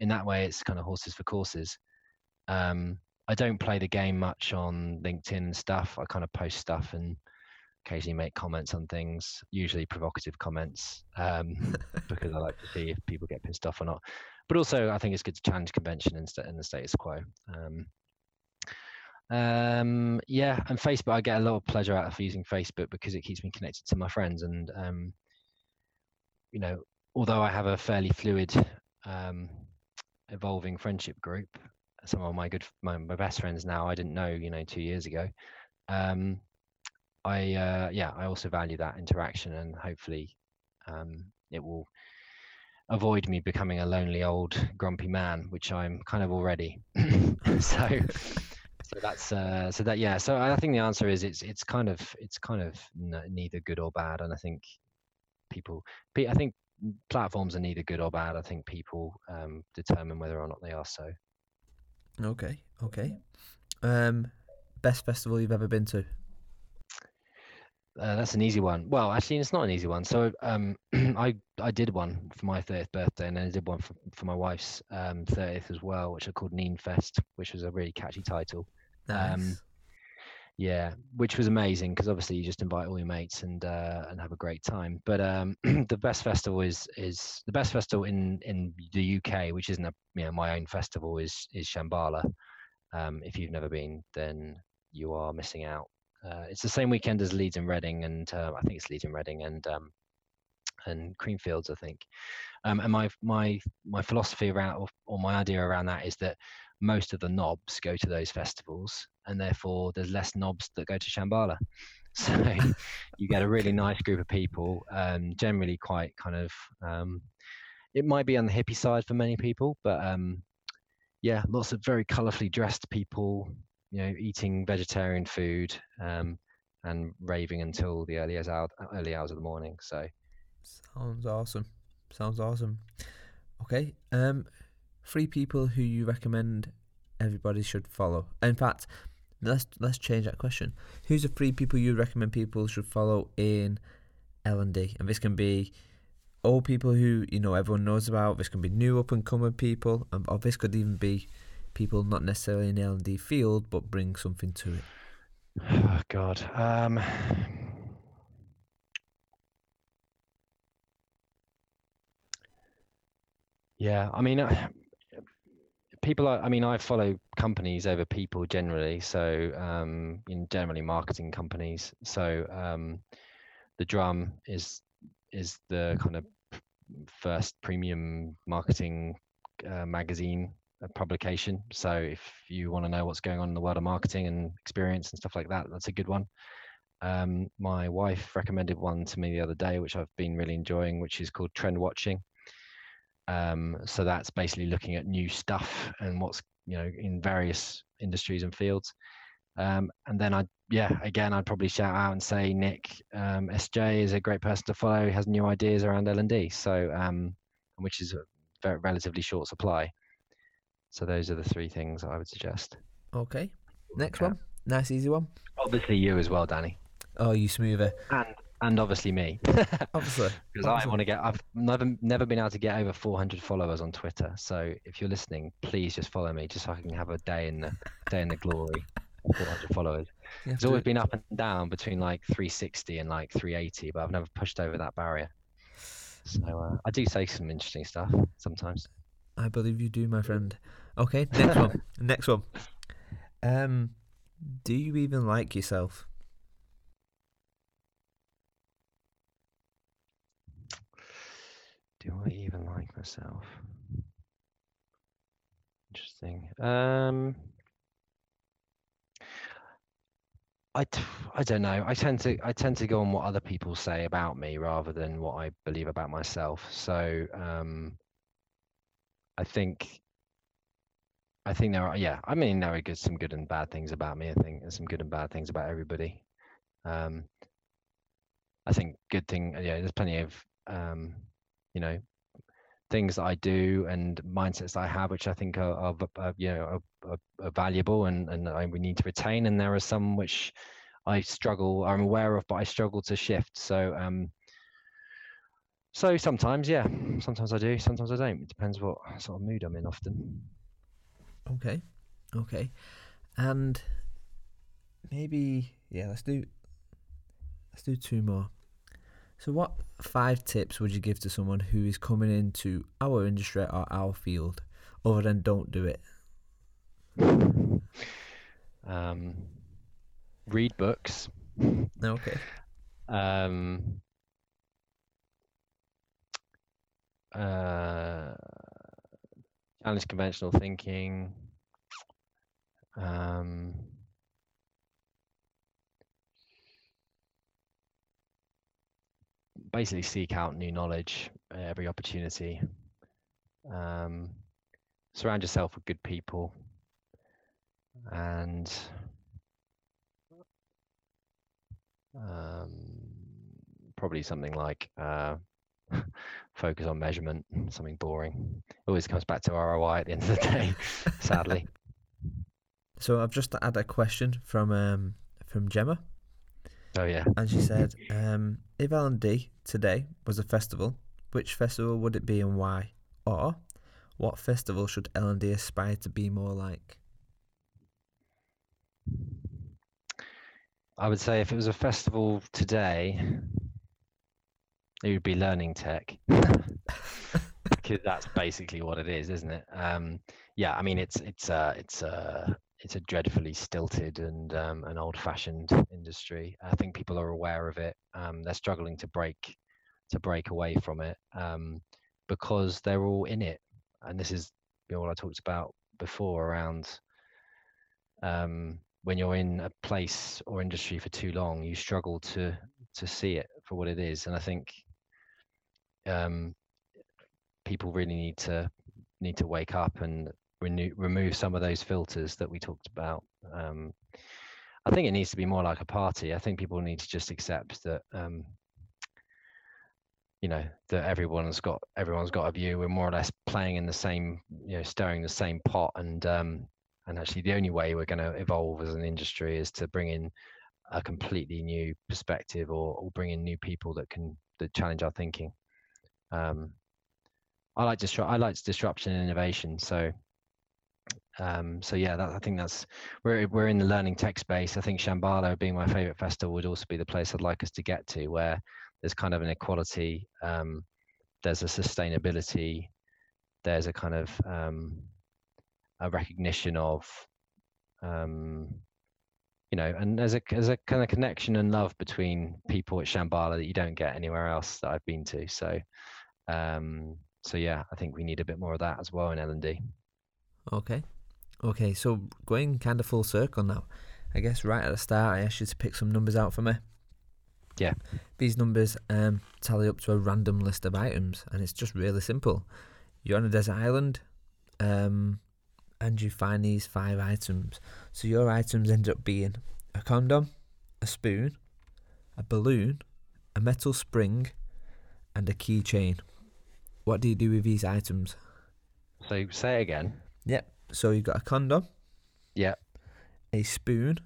in that way it's kind of horses for courses um I don't play the game much on LinkedIn and stuff. I kind of post stuff and occasionally make comments on things, usually provocative comments, um, because I like to see if people get pissed off or not. But also, I think it's good to challenge convention and, st- and the status quo. Um, um, yeah, and Facebook, I get a lot of pleasure out of using Facebook because it keeps me connected to my friends. And, um, you know, although I have a fairly fluid, um, evolving friendship group, some of my good my, my best friends now I didn't know you know two years ago um I uh yeah I also value that interaction and hopefully um it will avoid me becoming a lonely old grumpy man which I'm kind of already so so that's uh so that yeah so I think the answer is it's it's kind of it's kind of n- neither good or bad and I think people I think platforms are neither good or bad I think people um determine whether or not they are so Okay, okay. Um, best festival you've ever been to? Uh, that's an easy one. Well, actually, it's not an easy one. So, um, I I did one for my 30th birthday, and then I did one for, for my wife's um, 30th as well, which I called Kneen Fest, which was a really catchy title. Nice. Um, Yeah, which was amazing because obviously you just invite all your mates and uh, and have a great time. But um, the best festival is is the best festival in in the UK, which isn't a you know my own festival, is is Shambala. Um, if you've never been, then you are missing out. Uh, it's the same weekend as Leeds and Reading, and uh, I think it's Leeds and Reading and um, and Creamfields, I think. Um, and my my my philosophy around or, my idea around that is that most of the knobs go to those festivals, and therefore there's less knobs that go to Shambala. So you get a really nice group of people, um, generally quite kind of. Um, it might be on the hippie side for many people, but um, yeah, lots of very colourfully dressed people, you know, eating vegetarian food um, and raving until the early hours, early hours of the morning. So Sounds awesome. Sounds awesome. Okay. Um, three people who you recommend everybody should follow. In fact, let's let's change that question. Who's the three people you recommend people should follow in L and D? And this can be old people who you know everyone knows about. This can be new up and coming people, and or this could even be people not necessarily in the L and D field but bring something to it. Oh God. Um, Yeah, I mean, uh, people are. I mean, I follow companies over people generally. So, um, in generally marketing companies. So, um, the Drum is is the kind of first premium marketing uh, magazine publication. So, if you want to know what's going on in the world of marketing and experience and stuff like that, that's a good one. Um, my wife recommended one to me the other day, which I've been really enjoying, which is called Trend Watching. Um, so that's basically looking at new stuff and what's you know in various industries and fields. Um, and then I, yeah, again, I'd probably shout out and say Nick um, SJ is a great person to follow. He has new ideas around L and D, so um, which is a very relatively short supply. So those are the three things I would suggest. Okay. Next one. Nice, easy one. Obviously, you as well, Danny. Oh, you smoother. And and obviously me. Obviously. because I want to get. I've never never been able to get over 400 followers on Twitter. So if you're listening, please just follow me, just so I can have a day in the day in the glory. of 400 followers. It's to- always been up and down between like 360 and like 380, but I've never pushed over that barrier. So uh, I do say some interesting stuff sometimes. I believe you do, my friend. Okay, next one. Next one. Um, do you even like yourself? Do I even like myself? Interesting. Um, I, t- I don't know. I tend to I tend to go on what other people say about me rather than what I believe about myself. So um, I think I think there are yeah. I mean there are good some good and bad things about me. I think there's some good and bad things about everybody. Um, I think good thing yeah. There's plenty of um, you know things that I do and mindsets I have, which I think are, are, are you know are, are valuable and and I, we need to retain. And there are some which I struggle, I'm aware of, but I struggle to shift. So um, so sometimes, yeah, sometimes I do, sometimes I don't. It depends what sort of mood I'm in. Often. Okay, okay, and maybe yeah. Let's do let's do two more. So, what five tips would you give to someone who is coming into our industry or our field, other than don't do it? Um, read books. Okay. Um, uh, challenge conventional thinking. Um, basically, seek out new knowledge at every opportunity. Um, surround yourself with good people, and um, probably something like uh, focus on measurement, something boring. Always comes back to ROI at the end of the day, sadly. So I've just had a question from um from Gemma, Oh yeah. and she said, um, if L and D today was a festival, which festival would it be and why? Or what festival should L and D aspire to be more like? I would say if it was a festival today, it would be Learning Tech. because that's basically what it is, isn't it? Um, yeah, I mean it's it's uh, it's uh, it's a dreadfully stilted and um, an old-fashioned industry. I think people are aware of it. Um, they're struggling to break to break away from it um, because they're all in it, and this is you know, what I talked about before around um, when you're in a place or industry for too long, you struggle to to see it for what it is, and I think um, people really need to need to wake up and renew, remove some of those filters that we talked about. Um, I think it needs to be more like a party. I think people need to just accept that um, you know that everyone's got everyone's got a view. We're more or less playing in the same, you know, stirring the same pot, and um, and actually the only way we're going to evolve as an industry is to bring in a completely new perspective or, or bring in new people that can that challenge our thinking. Um, I like. I like disruption and innovation. So, um, so yeah, that, I think that's we're we're in the learning tech space. I think Shambala, being my favorite festival, would also be the place I'd like us to get to, where there's kind of an equality, um, there's a sustainability, there's a kind of um, a recognition of um, you know, and there's a there's a kind of connection and love between people at Shambala that you don't get anywhere else that I've been to. So, um, so yeah, I think we need a bit more of that as well in L and D. Okay. Okay, so going kind of full circle now. I guess right at the start, I asked you to pick some numbers out for me. Yeah. These numbers um, tally up to a random list of items, and it's just really simple. You're on a desert island, um, and you find these five items. So your items end up being a condom, a spoon, a balloon, a metal spring, and a keychain. What do you do with these items? So say it again. Yep. So you've got a condom, Yeah, a spoon,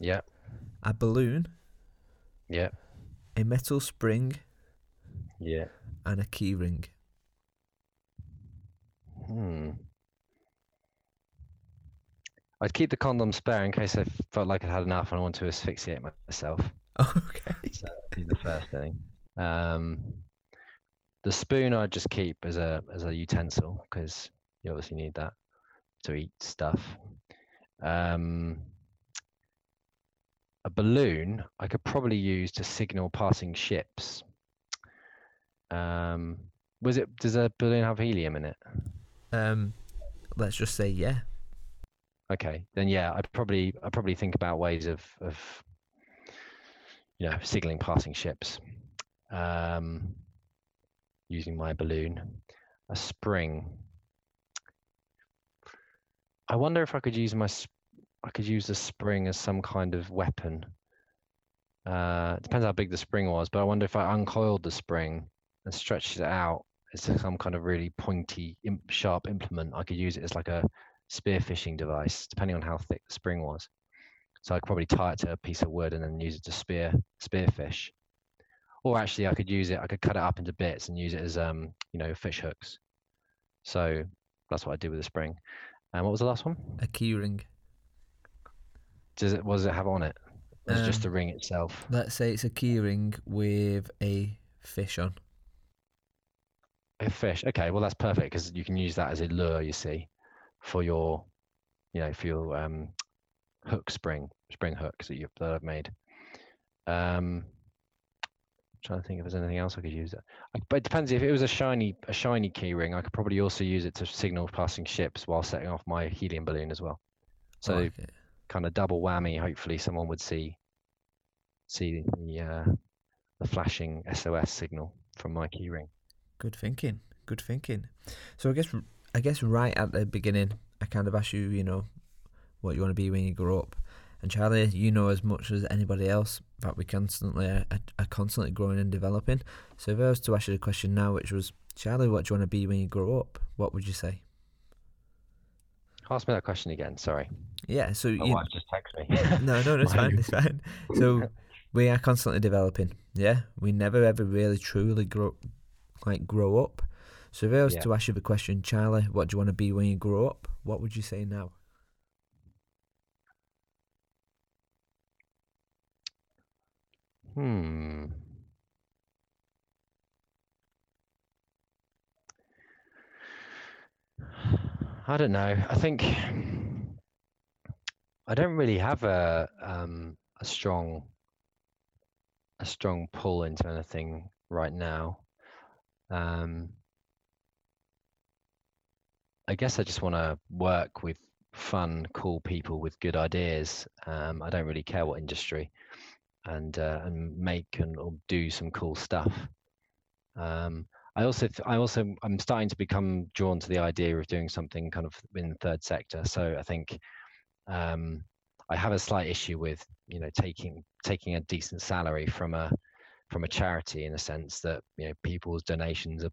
yeah, a balloon, yeah, a metal spring, yeah. and a key ring. Hmm. I'd keep the condom spare in case I felt like I'd had enough and I want to asphyxiate myself. Okay. So that'd be the first thing. Um, the spoon I'd just keep as a as a utensil because you obviously need that to eat stuff. Um, a balloon I could probably use to signal passing ships. Um, was it? Does a balloon have helium in it? Um, let's just say yeah. Okay, then yeah, I'd probably I'd probably think about ways of of you know signaling passing ships um, using my balloon. A spring. I wonder if I could use my I could use the spring as some kind of weapon. Uh, it depends how big the spring was, but I wonder if I uncoiled the spring and stretched it out as some kind of really pointy, sharp implement. I could use it as like a spearfishing device, depending on how thick the spring was. So I could probably tie it to a piece of wood and then use it to spear spearfish. Or actually, I could use it. I could cut it up into bits and use it as um, you know, fish hooks. So that's what I do with the spring. And what was the last one? A key ring. Does it? What does it have on it? Or is just the Um, ring itself? Let's say it's a key ring with a fish on. A fish. Okay, well that's perfect because you can use that as a lure. You see, for your, you know, for your um, hook spring spring hooks that you've that I've made. Um, trying to think if there's anything else I could use it. But it depends if it was a shiny a shiny key ring. I could probably also use it to signal passing ships while setting off my helium balloon as well. So Okay. kind of double whammy. Hopefully, someone would see see the uh, the flashing SOS signal from my key ring. Good thinking. Good thinking. So I guess I guess right at the beginning, I kind of asked you, you know, what you want to be when you grow up. And Charlie, you know as much as anybody else that we constantly are, are constantly growing and developing. So if I was to ask you the question now, which was, Charlie, what do you want to be when you grow up? What would you say? Ask me that question again. Sorry, Yeah. So my you, wife just texted me. no, no, it's fine, it's fine. So we are constantly developing. Yeah, we never ever really truly grow, like grow up. So if I was Yeah. to ask you the question, Charlie, what do you want to be when you grow up? What would you say now? Hmm. I don't know. I think I don't really have a um, a strong a strong pull into anything right now. Um, I guess I just want to work with fun, cool people with good ideas. Um, I don't really care what industry and uh, and make and or do some cool stuff. Um, I also th- I also I'm starting to become drawn to the idea of doing something kind of in the third sector. So I think um, I have a slight issue with you know taking taking a decent salary from a from a charity in a sense that you know people's donations are,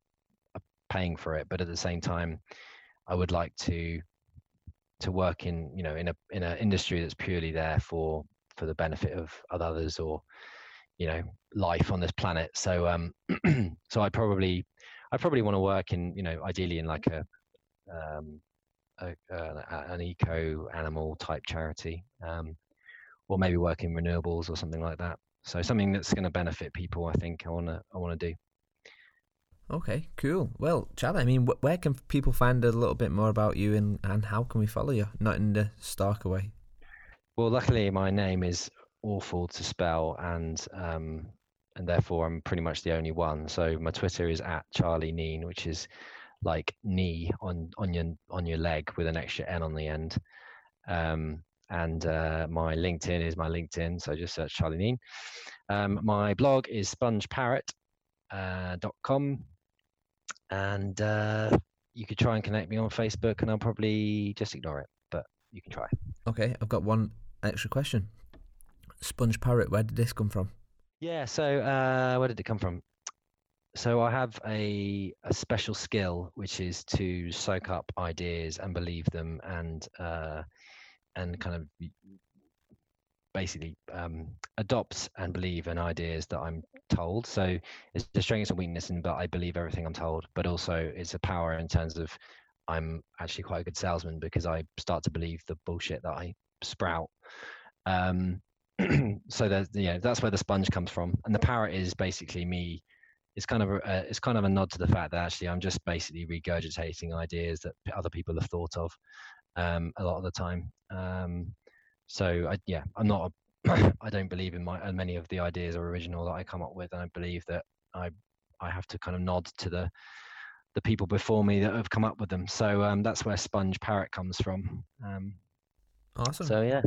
are paying for it, but at the same time, I would like to to work in you know in a in an industry that's purely there for for the benefit of others or you know life on this planet so um so i probably i probably want to work in you know ideally in like a um uh, a- an eco animal type charity um or maybe work in renewables or something like that so something that's going to benefit people i think i want to i want to do Okay, cool. Well, Charlie, I mean, wh- where can people find a little bit more about you and, and how can we follow you? Not in the stalker way. Well, luckily my name is awful to spell, and um, and therefore I'm pretty much the only one. So my Twitter is at Charlie Kneen, which is like knee on on your on your leg with an extra N on the end. Um, and uh, my LinkedIn is my LinkedIn, so just search Charlie Kneen. Um, my blog is spongeparrot.com, uh, and uh, you could try and connect me on Facebook, and I'll probably just ignore it, but you can try. Okay, I've got one extra question. Sponge Parrot, where did this come from? Yeah, so uh, where did it come from? So I have a, a special skill, which is to soak up ideas and believe them, and uh, and kind of basically um, adopt and believe in ideas that I'm told. So it's a strength and weakness in that I believe everything I'm told, but also it's a power in terms of I'm actually quite a good salesman because I start to believe the bullshit that I sprout. Um, so there's yeah, that's where the sponge comes from, and the parrot is basically me. It's kind of a, it's kind of a nod to the fact that actually I'm just basically regurgitating ideas that other people have thought of um, a lot of the time. Um, so I, yeah, I'm not. A, I don't believe in my many of the ideas are original that I come up with, and I believe that I I have to kind of nod to the the people before me that have come up with them. So um, that's where Sponge Parrot comes from. Um, Awesome. so yeah,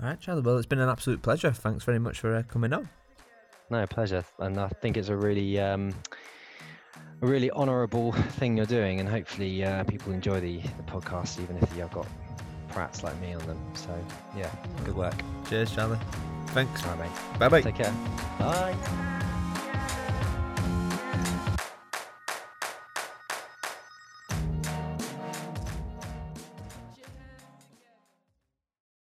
All right, Charlie. Well, it's been an absolute pleasure. Thanks very much for uh, coming on. no pleasure, and I think it's a really um, a really honourable thing you're doing, and hopefully uh, people enjoy the, the podcast, even if you've got prats like me on them. So yeah, good work. Cheers, Charlie. Thanks. All right, mate. Bye bye. Take care. Bye.